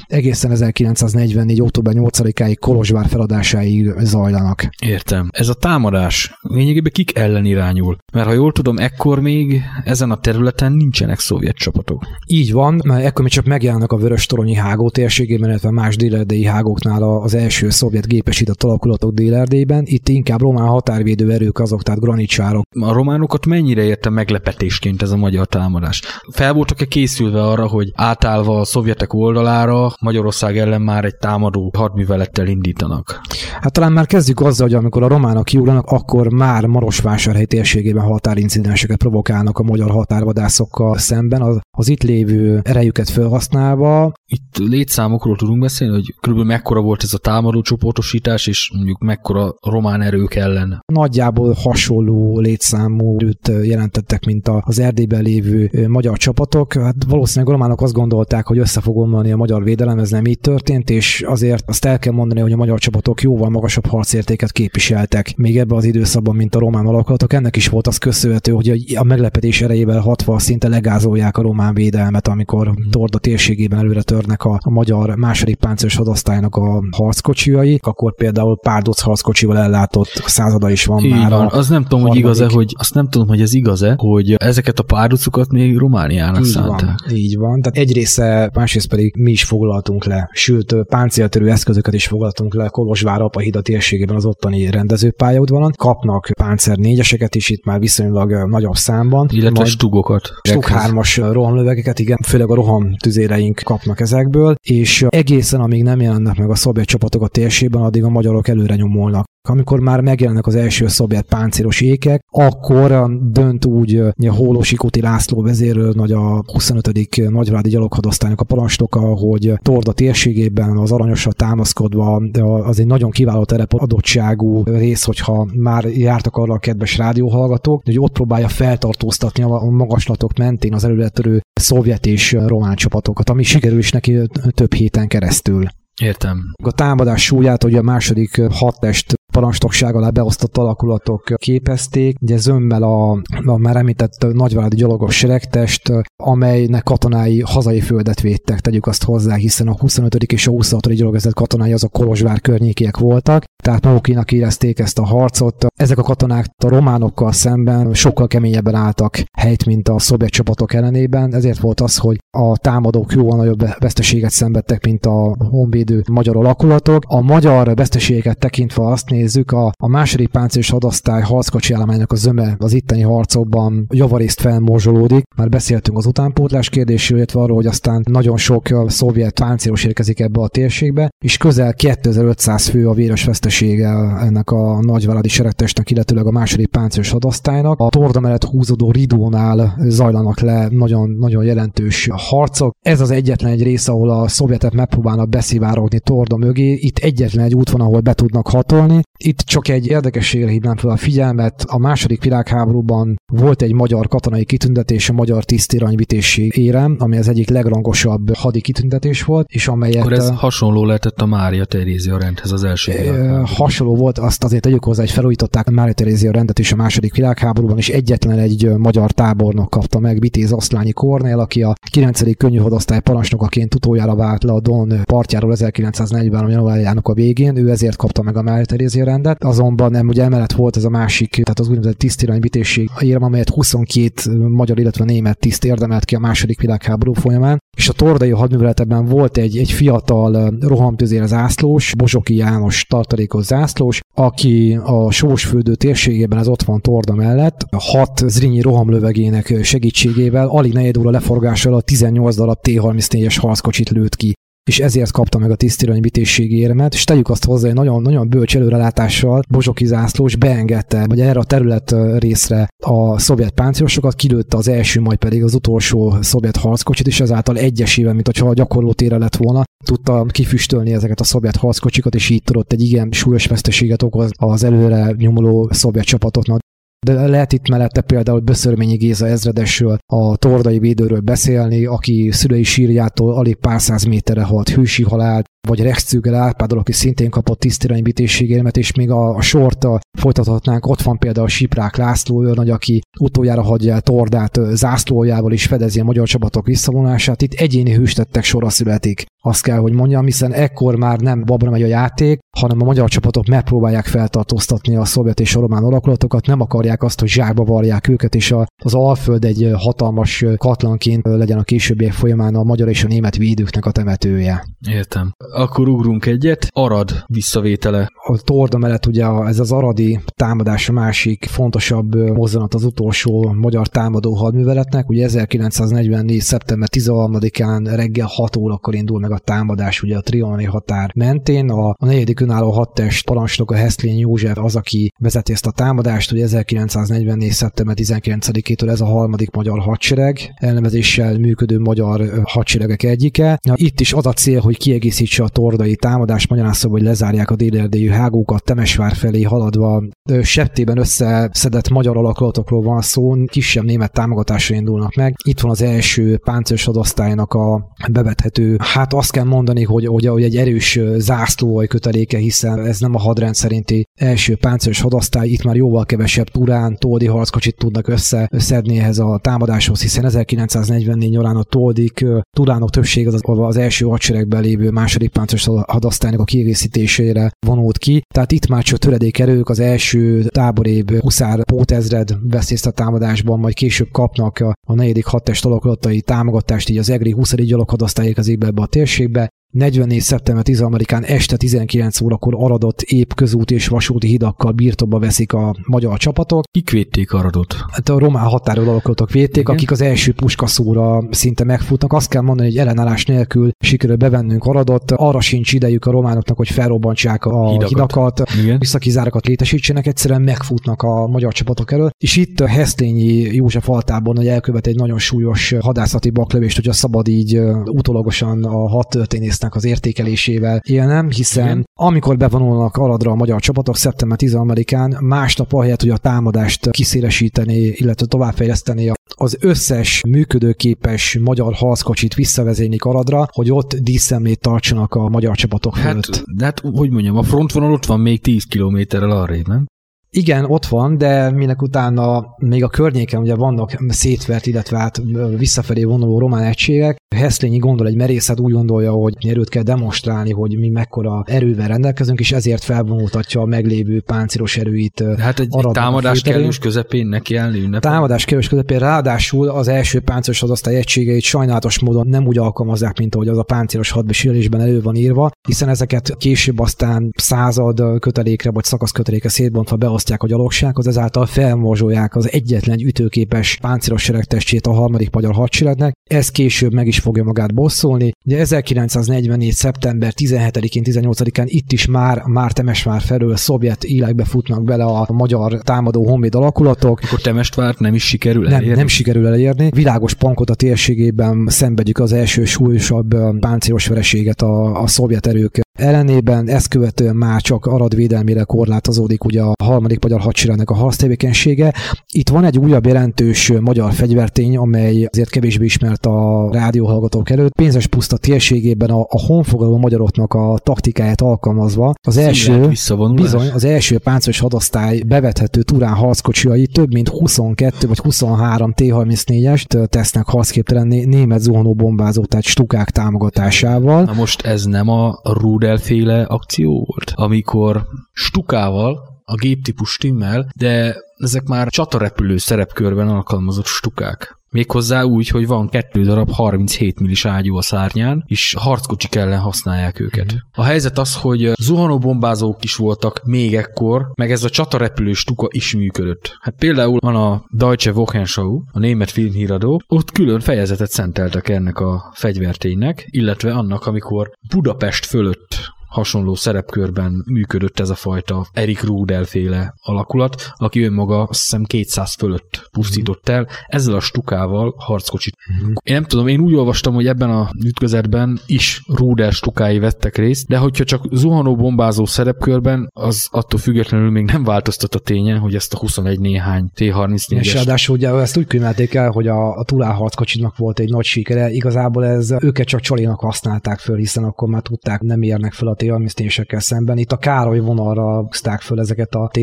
egészen 1944. október 8-áig Kolozsvár feladásáig zajlanak. Értem. Ez a támadás lényegében kik ellen irányul? Mert ha jól tudom, ekkor még ezen a területen nincsenek jönnek szovjet csapatok. Így van, mert ekkor még csak megjelennek a vörös toronyi hágó térségében, illetve más délerdei hágóknál az első szovjet gépesített alakulatok délerdében. Itt inkább román határvédő erők azok, tehát granicsárok. A románokat mennyire érte meglepetésként ez a magyar támadás? Fel voltak-e készülve arra, hogy átállva a szovjetek oldalára Magyarország ellen már egy támadó hadművelettel indítanak? Hát talán már kezdjük azzal, hogy amikor a románok kiugranak, akkor már Marosvásárhely térségében határincidenseket provokálnak a magyar határvadászokkal szemben, az, az itt lévő erejüket felhasználva. Itt létszámokról tudunk beszélni, hogy körülbelül mekkora volt ez a támadó csoportosítás, és mondjuk mekkora román erők ellen? Nagyjából hasonló létszámú őt jelentettek, mint az Erdélyben lévő magyar csapatok. Hát valószínűleg a románok azt gondolták, hogy össze fog omlani a magyar védelem, ez nem így történt, és azért azt el kell mondani, hogy a magyar csapatok jóval magasabb harcértéket képviseltek még ebben az időszakban, mint a román alakulatok. Ennek is volt az köszönhető, hogy a meglepetés erejével hatva szinte legázolják a román védelmet, amikor mhm. Torda térségében előre törnek a, a magyar második páncélos hadosztálynak a harckocsiai, akkor például párdoc harckocsival ellátott százada is van Így már. Van. Az nem tudom, hogy igaz-e, hogy azt nem tudom, hogy ez igaz-e, hogy ezeket a párducokat még Romániának így szánták. Van, így van. Tehát egy része, másrészt pedig mi is foglaltunk le, sőt, páncéltörő eszközöket is foglaltunk le Kolozsvár Apahida térségében az ottani rendezőpályaudvaron. Kapnak páncer négyeseket is itt már viszonylag nagyobb számban. Illetve majd stugokat. Stug hármas rohamlövegeket, igen, főleg a roham tüzéreink kapnak ezekből, és egészen amíg nem jelennek meg a szovjet csapatok a térségben, addig a magyarok előre nyomulnak amikor már megjelennek az első szovjet páncélos ékek, akkor dönt úgy a Hólósi Kuti László vezérő, nagy a 25. nagyvádi gyaloghadosztálynak a parancsnoka, hogy Torda térségében az aranyosra támaszkodva az egy nagyon kiváló adottságú rész, hogyha már jártak arra a kedves rádióhallgatók, hogy ott próbálja feltartóztatni a magaslatok mentén az előretörő szovjet és román csapatokat, ami sikerül is neki több héten keresztül. Értem. A támadás súlyát, hogy a második hadtest parancsnokság alá beosztott alakulatok képezték. Ugye zömmel a, a már említett nagyválladi gyalogos seregtest, amelynek katonái hazai földet védtek, tegyük azt hozzá, hiszen a 25. és a 26. gyalogezet katonái azok Kolozsvár környékiek voltak, tehát magukénak érezték ezt a harcot. Ezek a katonák a románokkal szemben sokkal keményebben álltak helyt, mint a szovjet csapatok ellenében, ezért volt az, hogy a támadók jóval nagyobb veszteséget szenvedtek, mint a honvédő magyar alakulatok. A magyar veszteségeket tekintve azt nézzük, a, a második páncélos hadosztály harckocsi állománynak a zöme az itteni harcokban javarészt felmorzsolódik. Már beszéltünk az utánpótlás kérdésről, illetve arról, hogy aztán nagyon sok szovjet páncélos érkezik ebbe a térségbe, és közel 2500 fő a véres vesztesége ennek a nagyvállalati seregtestnek, illetőleg a második páncélos hadosztálynak. A torda mellett húzódó ridónál zajlanak le nagyon, nagyon jelentős harcok. Ez az egyetlen egy rész, ahol a szovjetek megpróbálnak beszivárogni torda mögé. Itt egyetlen egy út van, ahol be tudnak hatolni. Itt csak egy érdekességre hívnám fel a figyelmet. A második világháborúban volt egy magyar katonai kitüntetés, a magyar tisztiranyvitési érem, ami az egyik legrangosabb hadi kitüntetés volt, és amelyet... Akkor ez hasonló lehetett a Mária Terézia rendhez az első világháborúban. Hasonló volt, azt azért tegyük hozzá, hogy felújították a Mária Terézia rendet is a második világháborúban, és egyetlen egy magyar tábornok kapta meg, Vitéz Aszlányi Kornél, aki a 9. könnyűhadosztály parancsnokaként utoljára vált le a Don partjáról 1940 januárjának a végén, ő ezért kapta meg a Mária Terézia rendet, azonban nem ugye emellett volt ez a másik, tehát az úgynevezett tisztirányvitésség érem, amelyet 22 magyar, illetve német tiszt érdemelt ki a második világháború folyamán, és a tordai hadműveletben volt egy, egy fiatal rohamtüzér zászlós, Bozsoki János tartalékos zászlós, aki a Sósfürdő térségében, az ott van Torda mellett, hat zrínyi rohamlövegének segítségével alig negyed óra leforgással a 18 darab T-34-es harckocsit lőtt ki és ezért kapta meg a tisztirany vitézségi érmet, és tegyük azt hozzá, hogy nagyon, nagyon bölcs előrelátással Bozsoki zászlós beengedte, vagy erre a terület részre a szovjet páncélosokat, kilőtte az első, majd pedig az utolsó szovjet harckocsit, és ezáltal egyesével, mint hogyha a gyakorló tére lett volna, tudta kifüstölni ezeket a szovjet harckocsikat, és így tudott egy igen súlyos veszteséget okoz az előre nyomuló szovjet csapatoknak de lehet itt mellette például Böszörményi Géza ezredesről, a tordai védőről beszélni, aki szülei sírjától alig pár száz méterre halt hősi halált, vagy Rex Zügel Árpádol, aki szintén kapott tisztiránybitéségérmet, és még a, a sorta folytathatnánk. Ott van például Siprák László őrnagy, aki utoljára hagyja el Tordát zászlójával is fedezi a magyar csapatok visszavonását. Itt egyéni hőstettek sora születik azt kell, hogy mondjam, hiszen ekkor már nem babra megy a játék, hanem a magyar csapatok megpróbálják feltartóztatni a szovjet és a román alakulatokat, nem akarják azt, hogy zsákba varják őket, és az Alföld egy hatalmas katlanként legyen a későbbiek folyamán a magyar és a német védőknek a temetője. Értem. Akkor ugrunk egyet. Arad visszavétele. A Torda mellett ugye ez az aradi támadás a másik fontosabb mozzanat az utolsó magyar támadó hadműveletnek. Ugye 1944. szeptember 13-án reggel 6 órakor indul meg a támadás ugye a trianoni határ mentén. A, a negyedik önálló hadtest parancsnok a Heszlény József az, aki vezeti ezt a támadást, ugye 1944. szeptember 19-től ez a harmadik magyar hadsereg, elnevezéssel működő magyar hadseregek egyike. Itt is az a cél, hogy kiegészítse a tordai támadást, magyarán szóval, hogy lezárják a délerdélyű hágókat Temesvár felé haladva. Septében összeszedett magyar alakulatokról van szó, kisebb német támogatásra indulnak meg. Itt van az első páncélos hadosztálynak a bevethető, hát azt kell mondani, hogy, hogy, hogy egy erős zászlóaj köteléke, hiszen ez nem a hadrend szerinti első páncélos hadosztály, itt már jóval kevesebb turán, toldi harckocsit tudnak összeszedni ehhez a támadáshoz, hiszen 1944 nyarán a toldik, turánok többség az, az első hadseregben lévő második páncélos hadosztálynak a kiegészítésére vonult ki. Tehát itt már csak töredék erők, az első táborébb huszár pótezred vesz a támadásban, majd később kapnak a, a negyedik hadtest alakulatai támogatást, így az EGRI 20. gyaloghadosztály érkezik be ebbe a térségbe, 44. szeptember 10-án este 19 órakor aradott épp közút és vasúti hidakkal birtokba veszik a magyar csapatok. Kik védték Aradot? Hát a román határól alakultak védték, Igen. akik az első puskaszóra szinte megfutnak. Azt kell mondani, hogy ellenállás nélkül sikerül bevennünk Aradot. Arra sincs idejük a románoknak, hogy felrobbantsák a hidakat, hidakat visszakizárakat létesítsenek, egyszerűen megfutnak a magyar csapatok elől. És itt a Hesztényi József altában, hogy elkövet egy nagyon súlyos hadászati baklövést, hogyha szabad így utólagosan a hat történész egésznek az értékelésével élnem, hiszen Igen. amikor bevonulnak Aradra a magyar csapatok szeptember 13-án, másnap ahelyett, hogy a támadást kiszélesíteni, illetve továbbfejleszteni az összes működőképes magyar harckocsit visszavezénylik Aradra, hogy ott díszemlét tartsanak a magyar csapatok hát, fölött. De hát, hogy mondjam, a frontvonal ott van még 10 kilométerrel arrébb, nem? Igen, ott van, de minek utána még a környéken ugye vannak szétvert, illetve hát visszafelé vonuló román egységek. Heszlényi gondol egy merészet úgy gondolja, hogy erőt kell demonstrálni, hogy mi mekkora erővel rendelkezünk, és ezért felvonultatja a meglévő páncélos erőit. Hát egy, egy támadás kellős közepén neki állni ünnepel. Támadás kellős közepén, ráadásul az első páncélos hadosztály egységeit sajnálatos módon nem úgy alkalmazzák, mint ahogy az a páncélos hadbesülésben elő van írva, hiszen ezeket később aztán század kötelékre vagy szakasz kötelékre szétbontva beosztják megosztják a gyalogsághoz, ezáltal felmorzsolják az egyetlen ütőképes páncélos seregtestjét a harmadik magyar hadseregnek. Ez később meg is fogja magát bosszolni. Ugye 1944. szeptember 17-én, 18-án itt is már, már Temesvár felől szovjet élekbe futnak bele a magyar támadó honvéd alakulatok. Akkor Temestvárt nem is sikerül elérni? Nem, nem sikerül elérni. Világos pankot a térségében szenvedjük az első súlyosabb páncélos vereséget a, a szovjet erők ellenében ezt követően már csak Arad védelmére korlátozódik ugye a harmadik magyar hadseregnek a harctevékenysége. Itt van egy újabb jelentős magyar fegyvertény, amely azért kevésbé ismert a rádióhallgatók előtt. Pénzes puszta térségében a, a honfogadó magyaroknak a taktikáját alkalmazva az első, bizony, az első páncélos hadosztály bevethető Turán harckocsiai több mint 22 vagy 23 T-34-est tesznek harcképtelen német zuhanó bombázó, tehát stukák támogatásával. Na most ez nem a Rude féle akció volt, amikor stukával a géptípus stimmel, de ezek már csatarepülő szerepkörben alkalmazott stukák. Méghozzá úgy, hogy van kettő darab 37 millis ágyú a szárnyán, és harckocsik ellen használják őket. Mm. A helyzet az, hogy zuhanóbombázók is voltak még ekkor, meg ez a csatarepülő stuka is működött. Hát például van a Deutsche Wochenschau, a német filmhíradó, ott külön fejezetet szenteltek ennek a fegyverténynek, illetve annak, amikor Budapest fölött hasonló szerepkörben működött ez a fajta Erik Rudel féle alakulat, aki önmaga azt hiszem 200 fölött pusztított el, ezzel a stukával harckocsit. Uh-huh. Én nem tudom, én úgy olvastam, hogy ebben a ütközetben is Rudel stukái vettek részt, de hogyha csak zuhanó bombázó szerepkörben, az attól függetlenül még nem változtat a ténye, hogy ezt a 21 néhány T-34-es... És ráadásul ugye ezt úgy könyvelték el, hogy a, a Tulá harckocsinak volt egy nagy sikere, igazából ez őket csak csalinak használták föl, hiszen akkor már tudták, nem érnek fel a t szemben. Itt a Károly vonalra húzták föl ezeket a t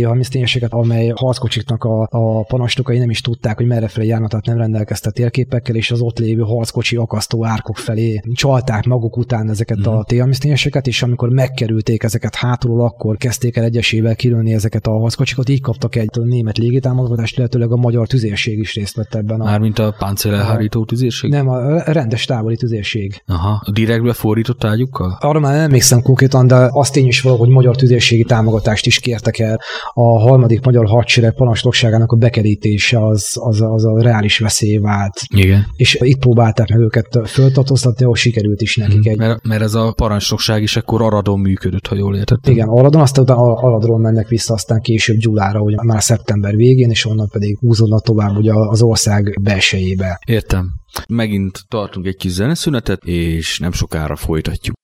amely harckocsiknak a, a panastokai nem is tudták, hogy merre felé járnak, tehát nem rendelkeztek térképekkel, és az ott lévő harckocsi akasztó árkok felé csalták maguk után ezeket mm. a mhm. t és amikor megkerülték ezeket hátul, akkor kezdték el egyesével kilőni ezeket a harckocsikat, így kaptak egy német légitámogatást, illetőleg a magyar tüzérség is részt vett ebben. A, Mármint a páncélelhárító tüzérség? Nem, a rendes távoli tüzérség. Aha, direktbe fordított ágyukkal? Arra már nem emlékszem konkrétan, de azt tény is való, hogy magyar tüzérségi támogatást is kértek el. A harmadik magyar hadsereg parancsnokságának a bekerítése az, az, az a reális veszély vált. Igen. És itt próbálták meg őket föltartóztatni, ahol sikerült is nekik. Hmm, egy... mert, mert ez a parancsnokság is akkor Aradon működött, ha jól értettem. Igen, Aradon, aztán Aradról mennek vissza, aztán később Gyulára, ugye már szeptember végén, és onnan pedig húzódnak tovább ugye az ország belsejébe. Értem. Megint tartunk egy kis zeneszünetet, és nem sokára folytatjuk.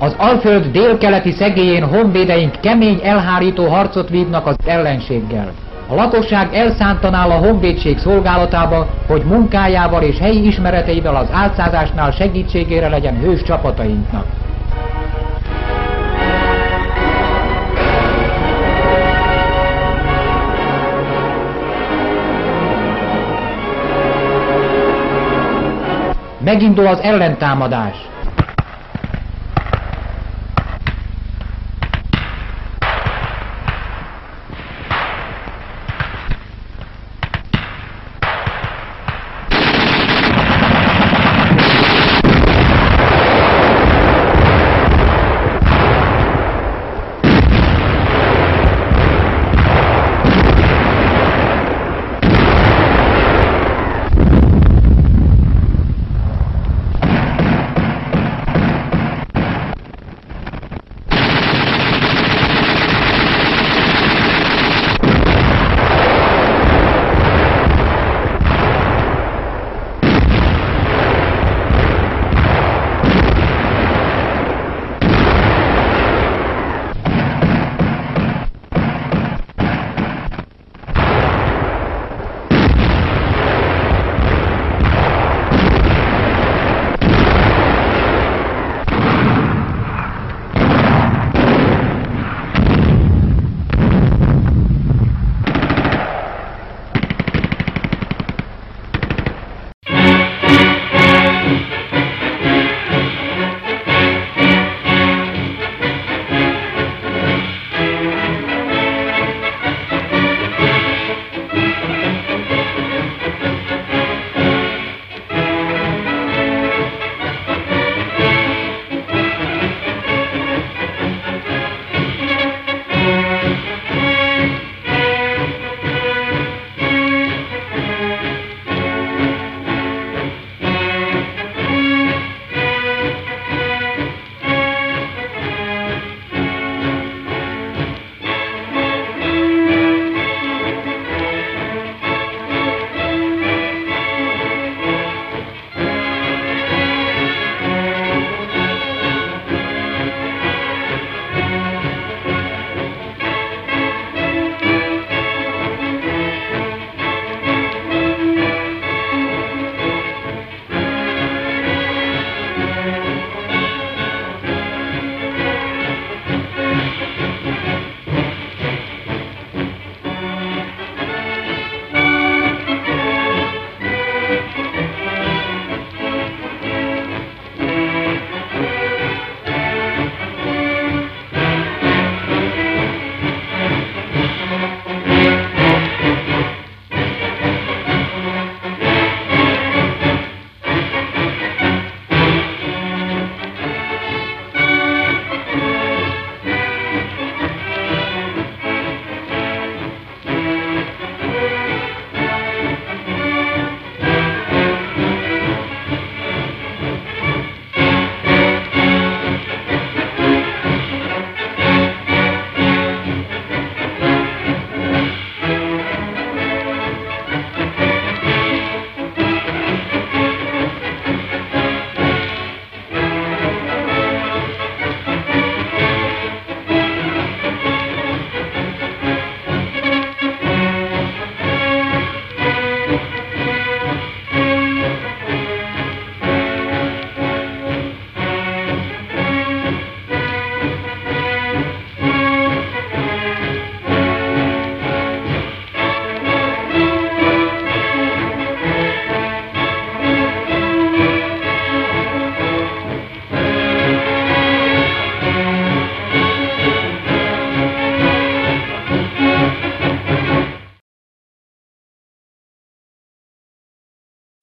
Az Alföld délkeleti szegélyén honvédeink kemény elhárító harcot vívnak az ellenséggel. A lakosság elszántanál a honvédség szolgálatába, hogy munkájával és helyi ismereteivel az álcázásnál segítségére legyen hős csapatainknak. Megindul az ellentámadás.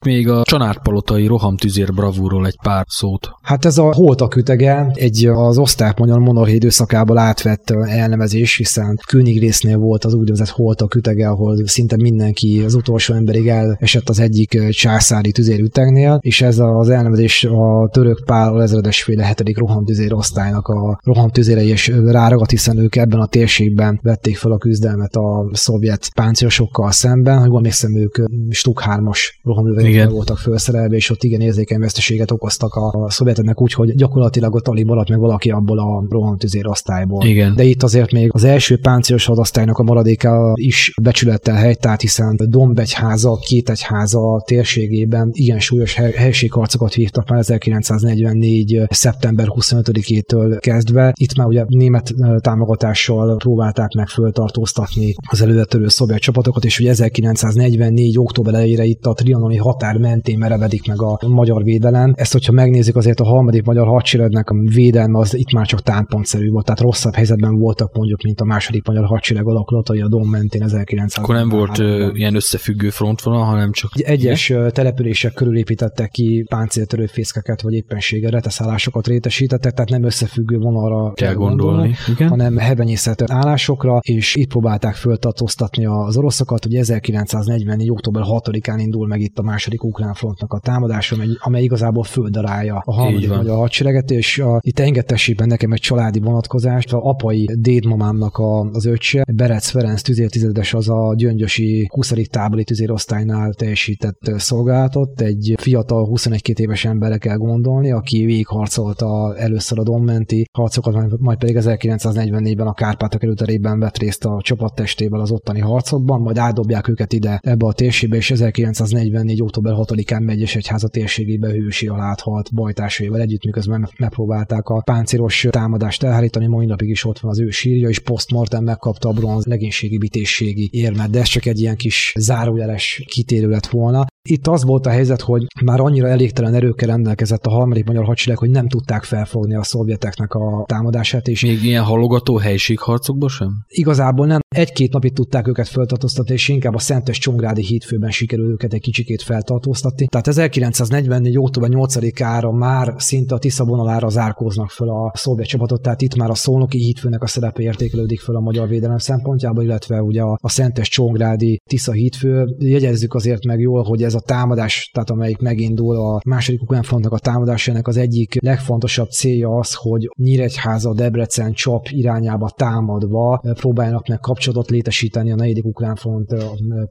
Még a csanárpalotai rohamtüzér bravúról egy pár szót. Hát ez a Holta kütege egy az osztrák-magyar monarchia időszakából átvett elnevezés, hiszen résznél volt az úgynevezett Holta kütege, ahol szinte mindenki az utolsó emberig elesett az egyik császári tüzérütegnél, és ez az elnevezés a török pál ezredes féle hetedik rohamtüzér osztálynak a rohamtüzérei és ráragadt, hiszen ők ebben a térségben vették fel a küzdelmet a szovjet páncélosokkal szemben, hogy emlékszem, ők Stuk 3-as rohamlövegekkel voltak felszerelve, és ott igen érzékeny veszteséget okoztak a, a szovjeteknek úgy, hogy gyakorlatilag a talib alatt meg valaki abból a rohamtüzér osztályból. Igen. De itt azért még az első páncélos hadosztálynak a maradéka is becsülettel helytált, hiszen Dombegyháza, két egyháza térségében igen súlyos helységharcokat vívtak már 1944. szeptember 25-től kezdve. Itt már ugye német támogatással próbálták meg föltartóztatni az előretörő szovjet csapatokat, és ugye 1944. október elejére itt a trianoni határ mentén merevedik meg a magyar védelem. Ezt, hogyha megnézzük, azért a harmadik magyar hadseregnek a védelme az itt már csak támpontszerű volt, tehát rosszabb helyzetben voltak mondjuk, mint a második magyar hadsereg alakulatai a Dom mentén 1900 Akkor nem volt ö, ilyen összefüggő frontvonal, hanem csak... Egyes igen? települések körül építettek ki páncéltörő fészkeket, vagy éppenséggel reteszállásokat rétesítettek, tehát nem összefüggő vonalra kell gondolni, gondolni igen? hanem hebenyészet állásokra, és itt próbálták föltartóztatni az oroszokat, hogy 1944. október 6-án indul meg itt a második ukrán frontnak a támadása, amely, amely igazából földarálja a harmadik magyar hadsereget, és a, itt engedtessék nekem egy családi vonatkozást, a apai dédmamámnak a, az öccse, Berec Ferenc tüzértizedes az a gyöngyösi 20. tábori tüzérosztálynál teljesített szolgálatot, egy fiatal 21 éves emberre kell gondolni, aki végigharcolta először a Donmenti harcokat, majd pedig 1944-ben a Kárpátok előterében vett részt a csapattestével az ottani harcokban, majd átdobják őket ide ebbe a térségbe, és 1944. október 6-án Megyes egyháza térségébe hősi alá halt bajtársaival együtt, miközben megpróbálták a páncélos támadást elhárítani, mai napig is ott van az ő sírja, és postmortem megkapta a bronz legénységi vitézségi érmet, de ez csak egy ilyen kis zárójeles kitérő lett volna. Itt az volt a helyzet, hogy már annyira elégtelen erőkkel rendelkezett a harmadik magyar hadsereg, hogy nem tudták felfogni a szovjeteknek a támadását. És Még ilyen halogató helységharcokban sem? Igazából nem. Egy-két napig tudták őket feltartóztatni, és inkább a Szentes Csongrádi hídfőben sikerül őket egy kicsikét feltartóztatni. Tehát 1944. október 8-ára már szinte a Tisza vonalára zárkóznak fel a szovjet csapatot, tehát itt már a szolnoki hídfőnek a szerepe értékelődik fel a magyar védelem szempontjából, illetve ugye a, a Szentes Csongrádi Tisza hídfő. Jegyezzük azért meg jól, hogy ez a támadás, tehát amelyik megindul a második ukrán frontnak a támadásának az egyik legfontosabb célja az, hogy Nyíregyháza, Debrecen, Csap irányába támadva próbálnak meg kapcsolatot létesíteni a negyedik ukrán front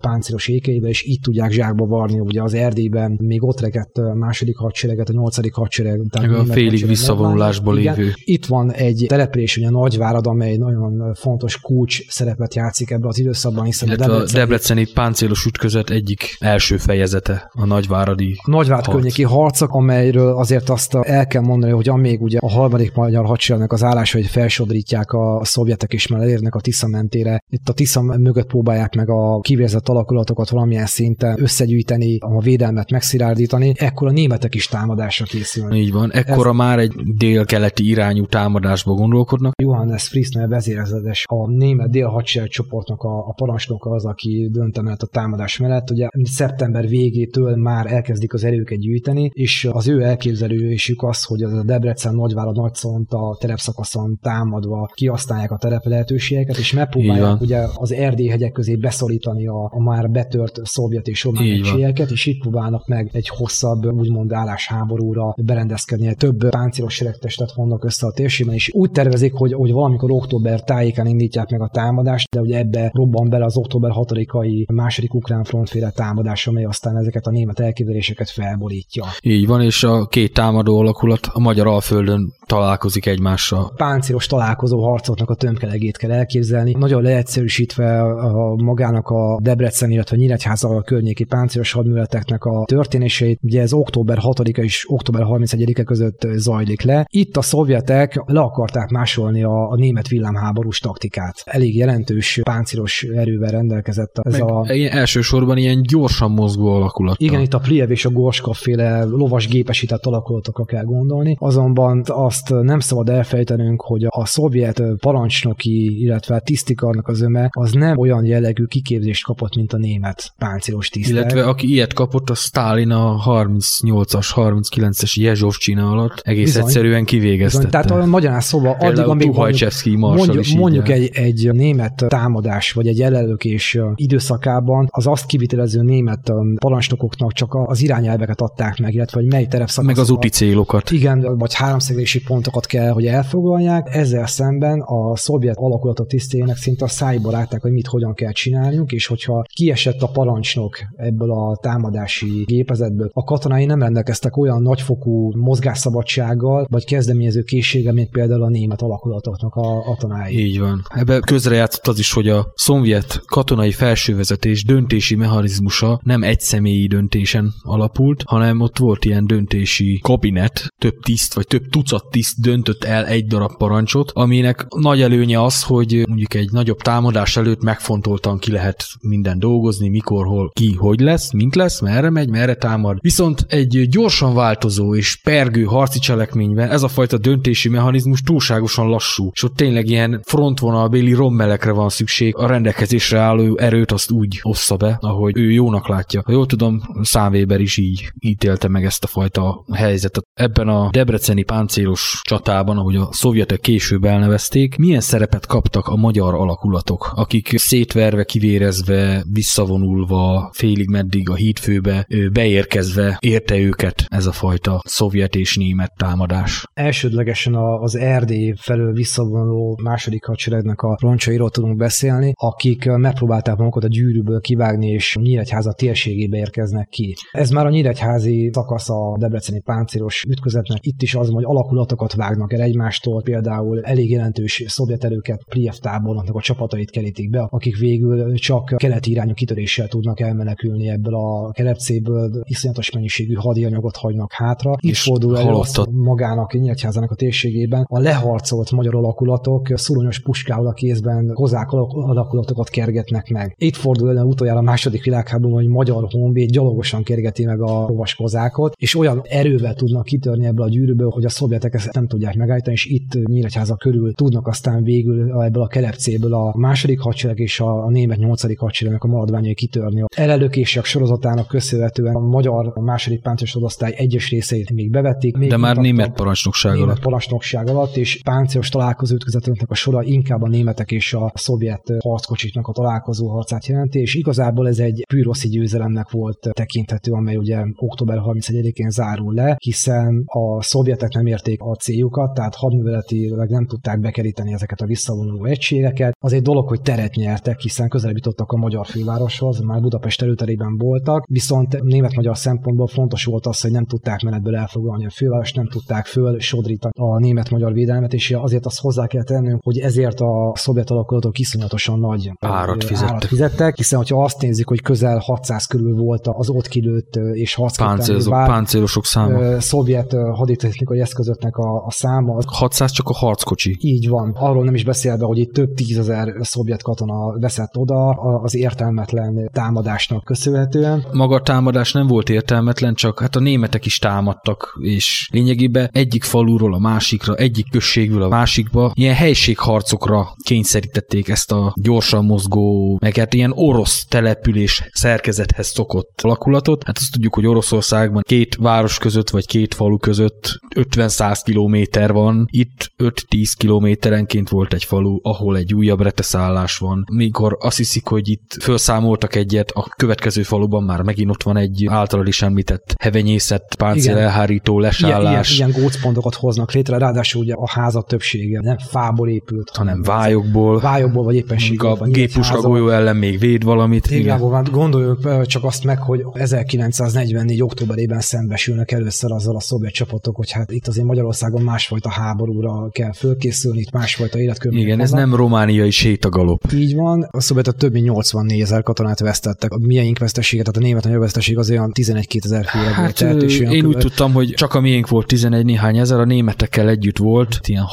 páncélos ékeibe, és itt tudják zsákba varni, ugye az Erdélyben még ott regett a második hadsereget, a nyolcadik hadsereg. Tehát a félig visszavonulásból lévő. Itt van egy település, ugye Nagyvárad, amely nagyon fontos kulcs szerepet játszik ebbe az időszakban, hiszen a debreceni... a debreceni páncélos ütközet egyik első fejezet fejezete a nagyváradi Nagyvárd harc. környéki harcok, amelyről azért azt el kell mondani, hogy amíg ugye a harmadik magyar hadseregnek az állása, hogy felsodrítják a, szovjetek és már elérnek a Tisza mentére. Itt a Tisza mögött próbálják meg a kivérzett alakulatokat valamilyen szinten összegyűjteni, a védelmet megszilárdítani, ekkor a németek is támadásra készülnek. Így van, ekkora Ez... már egy dél-keleti irányú támadásba gondolkodnak. Johannes Friesner vezérezedes a német dél hadsereg csoportnak a, a parancsnoka az, aki döntemelt a támadás mellett. Ugye szeptember végén végétől már elkezdik az erőket gyűjteni, és az ő elképzelésük az, hogy az a Debrecen, Nagyvárad, Nagyszont a terepszakaszon támadva kihasználják a terep lehetőségeket, és megpróbálják ugye az Erdély hegyek közé beszorítani a, a már betört szovjet és román egységeket, és itt próbálnak meg egy hosszabb, úgymond állásháborúra berendezkedni. Több páncélos seregtestet vonnak össze a térségben, és úgy tervezik, hogy, hogy valamikor október tájékán indítják meg a támadást, de ugye ebbe robban bele az október 6-ai második ukrán frontféle támadás, amely aztán aztán ezeket a német elképzeléseket felborítja. Így van, és a két támadó alakulat a magyar alföldön találkozik egymással. Páncélos találkozó harcoknak a tömkelegét kell elképzelni. Nagyon leegyszerűsítve a magának a Debrecen, illetve Nyíregyháza a környéki páncélos hadműveleteknek a történéseit. Ugye ez október 6-a és október 31-e között zajlik le. Itt a szovjetek le akarták másolni a, a német villámháborús taktikát. Elég jelentős páncélos erővel rendelkezett ez Meg a... Elsősorban ilyen gyorsan mozgó alakulat. Igen, itt a Priev és a Gorska féle lovas gépesített alakulatokra kell gondolni, azonban azt nem szabad elfejtenünk, hogy a szovjet parancsnoki, illetve tisztikarnak az öme az nem olyan jellegű kiképzést kapott, mint a német páncélos tisztek. Illetve aki ilyet kapott, a Stalin a 38-as, 39-es Jezsovcsina alatt egész Bizony. egyszerűen kivégeztette. Bizony, tehát a magyarán szóval addig, amíg mondjuk, mondjuk, mondjuk egy, egy német támadás, vagy egy ellenlökés időszakában az azt kivitelező német um, parancsnokoknak csak az irányelveket adták meg, illetve hogy mely terepszakaszokat. Meg az úti célokat. Igen, vagy háromszeglési pontokat kell, hogy elfoglalják. Ezzel szemben a szovjet alakulatok tisztének szinte a szájba látták, hogy mit hogyan kell csinálniuk, és hogyha kiesett a parancsnok ebből a támadási gépezetből, a katonái nem rendelkeztek olyan nagyfokú mozgásszabadsággal, vagy kezdeményező készséggel, mint például a német alakulatoknak a, a tanái. Így van. Ebbe közrejátszott az is, hogy a szovjet katonai felsővezetés döntési mechanizmusa nem egy személyi döntésen alapult, hanem ott volt ilyen döntési kabinet, több tiszt vagy több tucat tiszt döntött el egy darab parancsot, aminek nagy előnye az, hogy mondjuk egy nagyobb támadás előtt megfontoltan ki lehet minden dolgozni, mikor, hol, ki, hogy lesz, mint lesz, merre megy, merre támad. Viszont egy gyorsan változó és pergő harci cselekményben ez a fajta döntési mechanizmus túlságosan lassú, és ott tényleg ilyen frontvonalbéli rommelekre van szükség, a rendelkezésre álló erőt azt úgy ossza be, ahogy ő jónak látja. Ha jól tudom, Számvéber is így ítélte meg ezt a fajta helyzetet. Ebben a debreceni páncélos csatában, ahogy a szovjetek később elnevezték, milyen szerepet kaptak a magyar alakulatok, akik szétverve, kivérezve, visszavonulva, félig meddig a hídfőbe beérkezve érte őket ez a fajta szovjet és német támadás. Elsődlegesen az Erdély felől visszavonuló második hadseregnek a roncsairól tudunk beszélni, akik megpróbálták magukat a gyűrűből kivágni, és Nyíregyháza térségébe érkeznek ki. Ez már a nyíregyházi szakasz a debreceni páncélos ütközetnek. Itt is az, hogy alakulatokat vágnak el egymástól, például elég jelentős szovjet erőket Priev tábornoknak a csapatait kerítik be, akik végül csak keleti irányú kitöréssel tudnak elmenekülni ebből a kelepcéből, iszonyatos mennyiségű hadianyagot hagynak hátra. Itt És fordul elő magának, Nyíregyházának a térségében a leharcolt magyar alakulatok szuronyos puskával a kézben kozák alak- alakulatokat kergetnek meg. Itt fordul elő utoljára a második világháborúban, hogy magyar honvéd gyalogosan kergeti meg a lovas kozákot, és olyan erővel tudnak kitörni ebből a gyűrűből, hogy a szovjetek ezt nem tudják megállítani, és itt Nyíregyháza körül tudnak aztán végül ebből a kelepcéből a második hadsereg és a, a német nyolcadik hadseregnek a maradványai kitörni. Elelökések sorozatának köszönhetően a magyar a második páncélos osztály egyes részeit még bevették. Még De már német parancsnokság német alatt. parancsnokság alatt, és páncélos találkozó ütközetünknek a sora inkább a németek és a szovjet harckocsiknak a találkozó harcát jelenti, és igazából ez egy pűroszi győzelemnek volt tekinthető, amely ugye október 31-én zárul le, hiszen a szovjetek nem érték a céljukat, tehát hadműveletileg nem tudták bekeríteni ezeket a visszavonuló egységeket. Az egy dolog, hogy teret nyertek, hiszen közelebb jutottak a magyar fővároshoz, már Budapest előterében voltak, viszont német-magyar szempontból fontos volt az, hogy nem tudták menetből elfoglalni a fővárost, nem tudták föl sodrítani a német-magyar védelmet, és azért azt hozzá kell tennünk, hogy ezért a szovjet alakulatok iszonyatosan nagy Árat ö, fizettek. árat fizettek, hiszen hogyha azt nézzük, hogy közel 600 körül volt az ott kilőtt és harcképtelenül vált páncélosok száma. szovjet haditechnikai eszközöknek a, a száma, az 600 csak a harckocsi. így van. Arról nem is beszélve, hogy itt több tízezer szovjet katona veszett oda az értelmetlen támadásnak köszönhetően. Maga a támadás nem volt értelmetlen, csak hát a németek is támadtak, és lényegében egyik faluról a másikra, egyik községből a másikba ilyen helységharcokra kényszerítették ezt a gyorsan mozgó, meg hát ilyen orosz település szerkezethez szokott alakulatot. Hát azt tudjuk, hogy Oroszországban két város között, vagy két falu között 50-100 kilométer van. Itt 5-10 kilométerenként volt egy falu, ahol egy újabb reteszállás van. Mikor azt hiszik, hogy itt felszámoltak egyet, a következő faluban már megint ott van egy általad is említett hevenyészet, páncél elhárító Ilyen, ilyen, lesállás, ilyen gócpontokat hoznak létre, ráadásul ugye a házak többsége nem fából épült, hanem vályokból, vályokból vagy éppenséggel. a géppuska golyó ellen még véd valamit. Igen. Már gondoljuk csak azt meg, hogy 1944. októberében szembesülnek először azzal a szovjet csapatok, hogy hát itt azért Magyarországon másfajta háborúra kell fölkészülni, itt másfajta életkörülmények Igen, ez vannak. nem romániai sétagalop. Így van, a szovjetek több mint 84 ezer katonát vesztettek. A miénk vesztesége, tehát a német nagyobb veszteség az olyan 11-2 ezer főre. Hát Tehát, és én úgy kb. tudtam, hogy csak a miénk volt 11 néhány ezer, a németekkel együtt volt ilyen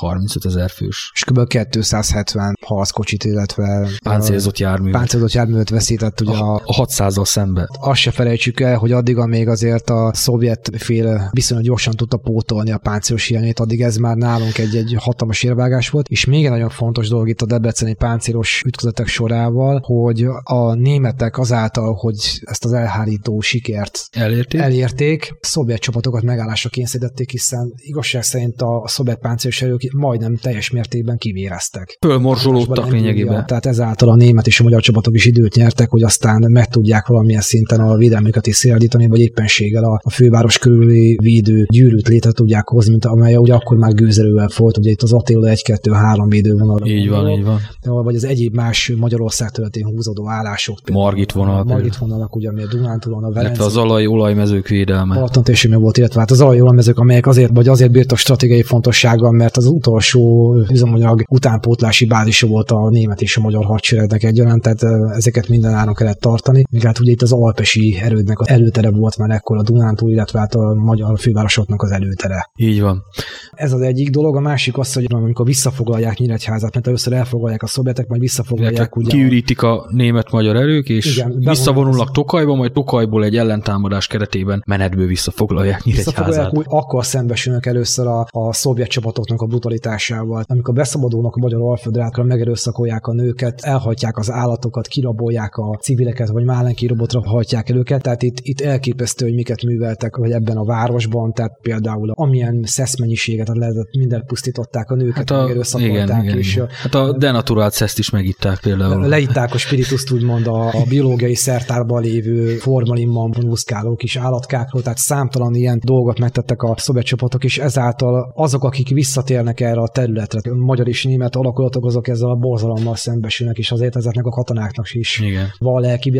30-35 ezer fős és kb. 270 harckocsit, illetve páncélzott jármű. páncélzott járművet veszített ugye a, a 600 azzal szembe. Azt se felejtsük el, hogy addig, amíg azért a szovjet fél viszonylag gyorsan tudta pótolni a páncélos hiányait, addig ez már nálunk egy, egy hatalmas érvágás volt. És még egy nagyon fontos dolog itt a debreceni páncélos ütközetek sorával, hogy a németek azáltal, hogy ezt az elhárító sikert elérték, elérték szovjet csapatokat megállásra kényszerítették, hiszen igazság szerint a szovjet páncélos erők majdnem teljes mértékben kivéreztek. Fölmorzsolódtak lényegében. Tehát ezáltal a német és a magyar csapatok is időt nyertek, hogy aztán meg tudják valamilyen szinten a védelmüket is széldítani, vagy éppenséggel a, a főváros körüli védő gyűrűt létre tudják hozni, mint amely ugye akkor már gőzerővel volt, ugye itt az Attila 1-2-3 védővonal. Így van, így van. Vagy az egyéb más Magyarország területén húzódó állások. Margit vonal. A Margit vonalak, ugye, ami a Dunántúlon, a Velence. az alaj olajmezők védelme. Balaton volt, illetve hát az alaj olajmezők, amelyek azért, vagy azért bírtak stratégiai fontossággal, mert az utolsó üzemanyag utánpótlási bázisa volt a német és a magyar hadseregnek egyaránt, tehát ezeket minden áron kellett tartani. Míg hát ugye itt az alpesi erődnek az előtere volt már ekkor a Dunántúl, illetve hát a magyar fővárosoknak az előtere. Így van. Ez az egyik dolog, a másik az, hogy amikor visszafoglalják Nyíregyházat, mert először elfoglalják a szovjetek, majd visszafoglalják. Ugye kiürítik a német-magyar erők, és igen, visszavonulnak Tokajba, majd Tokajból egy ellentámadás keretében menetből visszafoglalják Nyíregyházat. Úgy, akkor szembesülnek először a, a szovjet csapatoknak a brutalitásával. Amikor beszabadulnak a magyar alföldre, megerőszakolják a nőket, elhagyják az állatokat, kirabolják a civileket, vagy málenki robotra hajtják el őket. Tehát itt, itt elképesztő, hogy miket műveltek vagy ebben a városban, tehát például amilyen szeszmennyiséget lehetett, mindent pusztították a nőket, hát a, megerőszakolták. Igen, és, igen. Hát a denaturált szeszt is megitták például. Leitták a spirituszt úgymond a, a biológiai szertárban lévő formalinban muszkáló kis állatkákról, tehát számtalan ilyen dolgot megtettek a szovjet csapatok, és ezáltal azok, akik visszatérnek erre a területre, magyar és német alakulatok, azok ezzel a borzalommal szembesülnek, és azért ezeknek a katonáknak is Igen. van lelki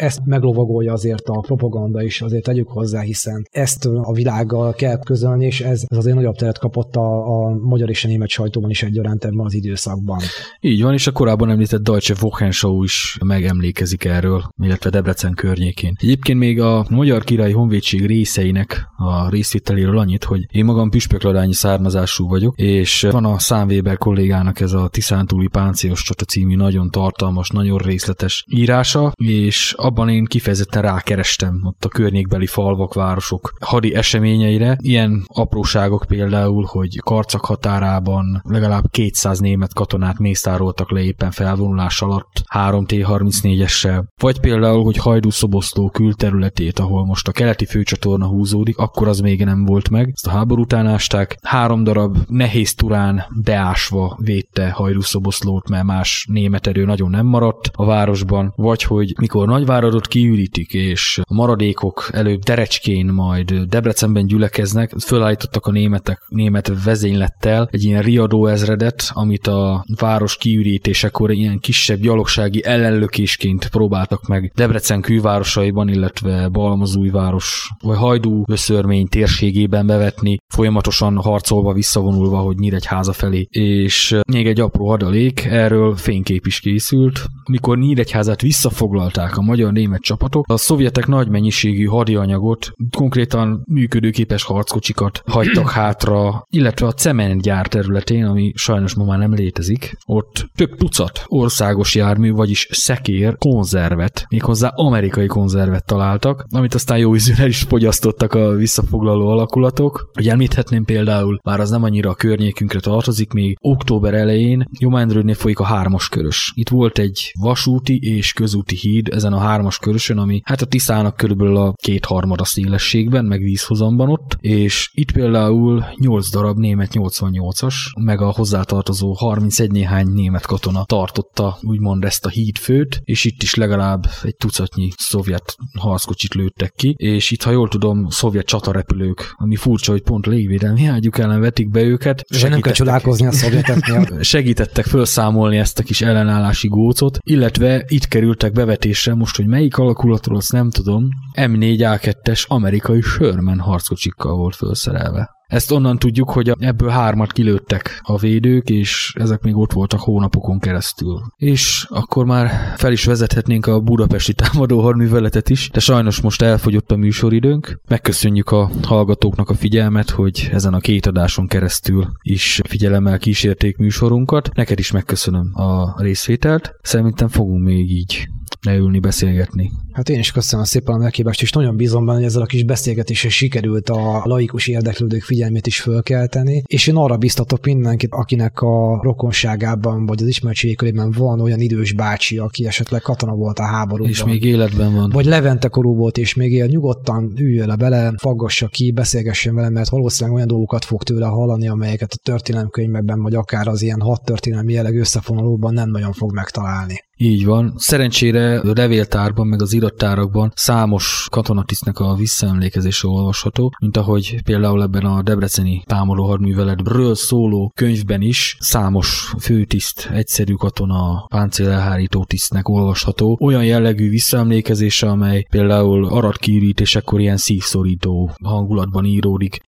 ezt meglovagolja azért a propaganda is, azért tegyük hozzá, hiszen ezt a világgal kell közölni, és ez, ez azért nagyobb teret kapott a, a magyar és a német sajtóban is egyaránt ebben az időszakban. Így van, és a korábban említett Deutsche Wochenshow is megemlékezik erről, illetve Debrecen környékén. Egyébként még a Magyar Királyi Honvédség részeinek a részvételéről annyit, hogy én magam püspökladányi származású vagyok, és van a Számvéber kollégának ez a Tiszántúli Páncélos Csata című nagyon tartalmas, nagyon részletes írása, és abban én kifejezetten rákerestem ott a környékbeli falvak, városok hadi eseményeire. Ilyen apróságok például, hogy Karcak határában legalább 200 német katonát mészároltak le éppen felvonulás alatt 3 T-34-essel. Vagy például, hogy Hajdú Szoboszló külterületét, ahol most a keleti főcsatorna húzódik, akkor az még nem volt meg. Ezt a háború után ásták. Három darab nehéz turán beásva védte Hajdú Szoboszlót, mert más német erő nagyon nem maradt a városban. Vagy hogy mikor nagy Nagyváradot kiürítik, és a maradékok előbb Derecskén, majd Debrecenben gyülekeznek, fölállítottak a németek, német vezénylettel egy ilyen riadó ezredet, amit a város kiürítésekor ilyen kisebb gyalogsági ellenlökésként próbáltak meg Debrecen külvárosaiban, illetve Balmazújváros vagy Hajdú összörmény térségében bevetni, folyamatosan harcolva, visszavonulva, hogy Nyíregyháza felé. És még egy apró adalék, erről fénykép is készült. Mikor Nyíregyházát visszafoglalták a magyar magyar-német csapatok a szovjetek nagy mennyiségű hadianyagot, konkrétan működőképes harckocsikat hagytak hátra, illetve a cementgyár területén, ami sajnos ma már nem létezik, ott több tucat országos jármű, vagyis szekér konzervet, méghozzá amerikai konzervet találtak, amit aztán jó ízűen is fogyasztottak a visszafoglaló alakulatok. Hogy említhetném például, bár az nem annyira a környékünkre tartozik, még október elején Jomendrődnél folyik a hármas körös. Itt volt egy vasúti és közúti híd ezen a hármas körösön, ami hát a Tiszának körülbelül a kétharmada szélességben, meg vízhozamban ott, és itt például 8 darab német 88-as, meg a hozzátartozó 31 néhány német katona tartotta úgymond ezt a hídfőt, és itt is legalább egy tucatnyi szovjet harckocsit lőttek ki, és itt, ha jól tudom, szovjet csatarepülők, ami furcsa, hogy pont légvédelmi ágyuk ellen vetik be őket. Nem kell csodálkozni a szovjeteknél. Segítettek felszámolni ezt a kis ellenállási gócot, illetve itt kerültek bevetésre most hogy melyik alakulatról, azt nem tudom, M4A2-es amerikai Sherman harckocsikkal volt felszerelve. Ezt onnan tudjuk, hogy ebből hármat kilőttek a védők, és ezek még ott voltak hónapokon keresztül. És akkor már fel is vezethetnénk a budapesti támadó harműveletet is, de sajnos most elfogyott a műsoridőnk. Megköszönjük a hallgatóknak a figyelmet, hogy ezen a két adáson keresztül is figyelemmel kísérték műsorunkat. Neked is megköszönöm a részvételt. Szerintem fogunk még így leülni, beszélgetni. Hát én is köszönöm szépen a meghívást, és nagyon bízom benne, hogy ezzel a kis beszélgetéssel sikerült a laikus érdeklődők figyelmét is fölkelteni, és én arra biztatok mindenkit, akinek a rokonságában vagy az ismertségé körében van olyan idős bácsi, aki esetleg katona volt a háborúban. És még életben van. Vagy Levente korú volt, és még él, nyugodtan üljön le bele, faggassa ki, beszélgessen vele, mert valószínűleg olyan dolgokat fog tőle hallani, amelyeket a történelemkönyvekben, vagy akár az ilyen hat történelmi jellegű összefonolóban nem nagyon fog megtalálni. Így van. Szerencsére a levéltárban, meg az irattárakban számos katonatisztnek a visszaemlékezése olvasható, mint ahogy például ebben a Debreceni támadó hadműveletről szóló könyvben is számos főtiszt, egyszerű katona, páncélelhárító tisztnek olvasható. Olyan jellegű visszaemlékezése, amely például Arad kiürítésekor ilyen szívszorító hangulatban íródik.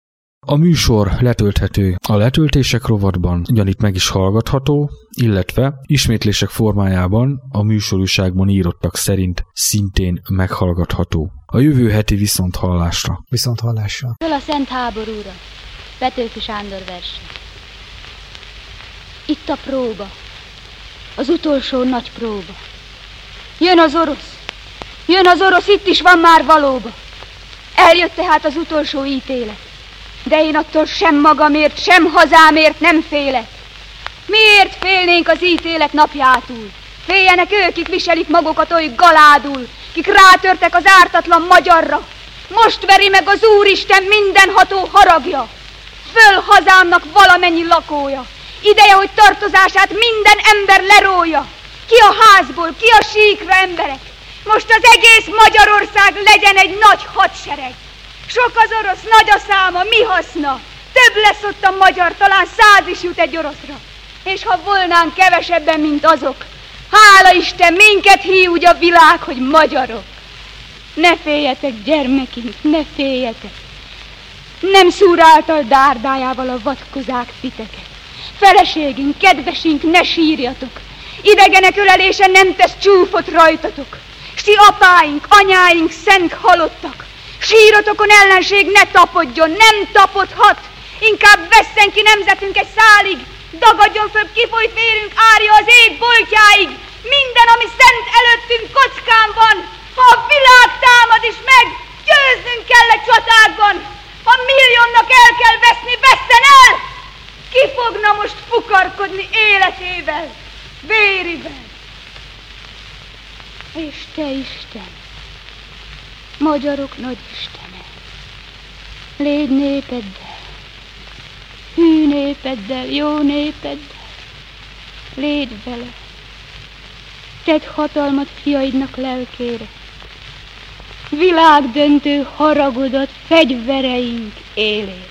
A műsor letölthető a letöltések rovatban, ugyanitt meg is hallgatható, illetve ismétlések formájában a műsorúságban írottak szerint szintén meghallgatható. A jövő heti viszont hallásra. Viszont hallásra. Föl a Szent Háborúra. Petőfi Sándor verse. Itt a próba. Az utolsó nagy próba. Jön az orosz. Jön az orosz, itt is van már valóba. Eljött tehát az utolsó ítélet. De én attól sem magamért, sem hazámért nem félek. Miért félnénk az ítélet napjától? Féljenek ők, kik viselik magukat oly galádul, kik rátörtek az ártatlan magyarra. Most veri meg az Úristen mindenható haragja. Föl hazámnak valamennyi lakója. Ideje, hogy tartozását minden ember lerója. Ki a házból, ki a síkra emberek. Most az egész Magyarország legyen egy nagy hadsereg. Sok az orosz, nagy a száma, mi haszna? Több lesz ott a magyar, talán száz is jut egy oroszra. És ha volnánk kevesebben, mint azok, hála Isten, minket hív a világ, hogy magyarok. Ne féljetek, gyermekink, ne féljetek. Nem szúr által dárdájával a vadkozák titeket. Feleségünk, kedvesünk, ne sírjatok. Idegenek ölelése nem tesz csúfot rajtatok. Si apáink, anyáink, szent halottak. Sírotokon ellenség ne tapodjon, nem tapodhat. Inkább vesszen ki nemzetünk egy szálig, dagadjon föl kifolyt vérünk árja az ég boltjáig. Minden, ami szent előttünk kockán van, ha a világ támad is meg, győznünk kell egy csatákban. Ha milliónak el kell veszni, vesszen el! Ki fogna most fukarkodni életével, vérivel? És te Isten, magyarok nagy Istene, légy népeddel, hű népeddel, jó népeddel, légy vele, tedd hatalmat fiaidnak lelkére, világdöntő haragodat fegyvereink élére.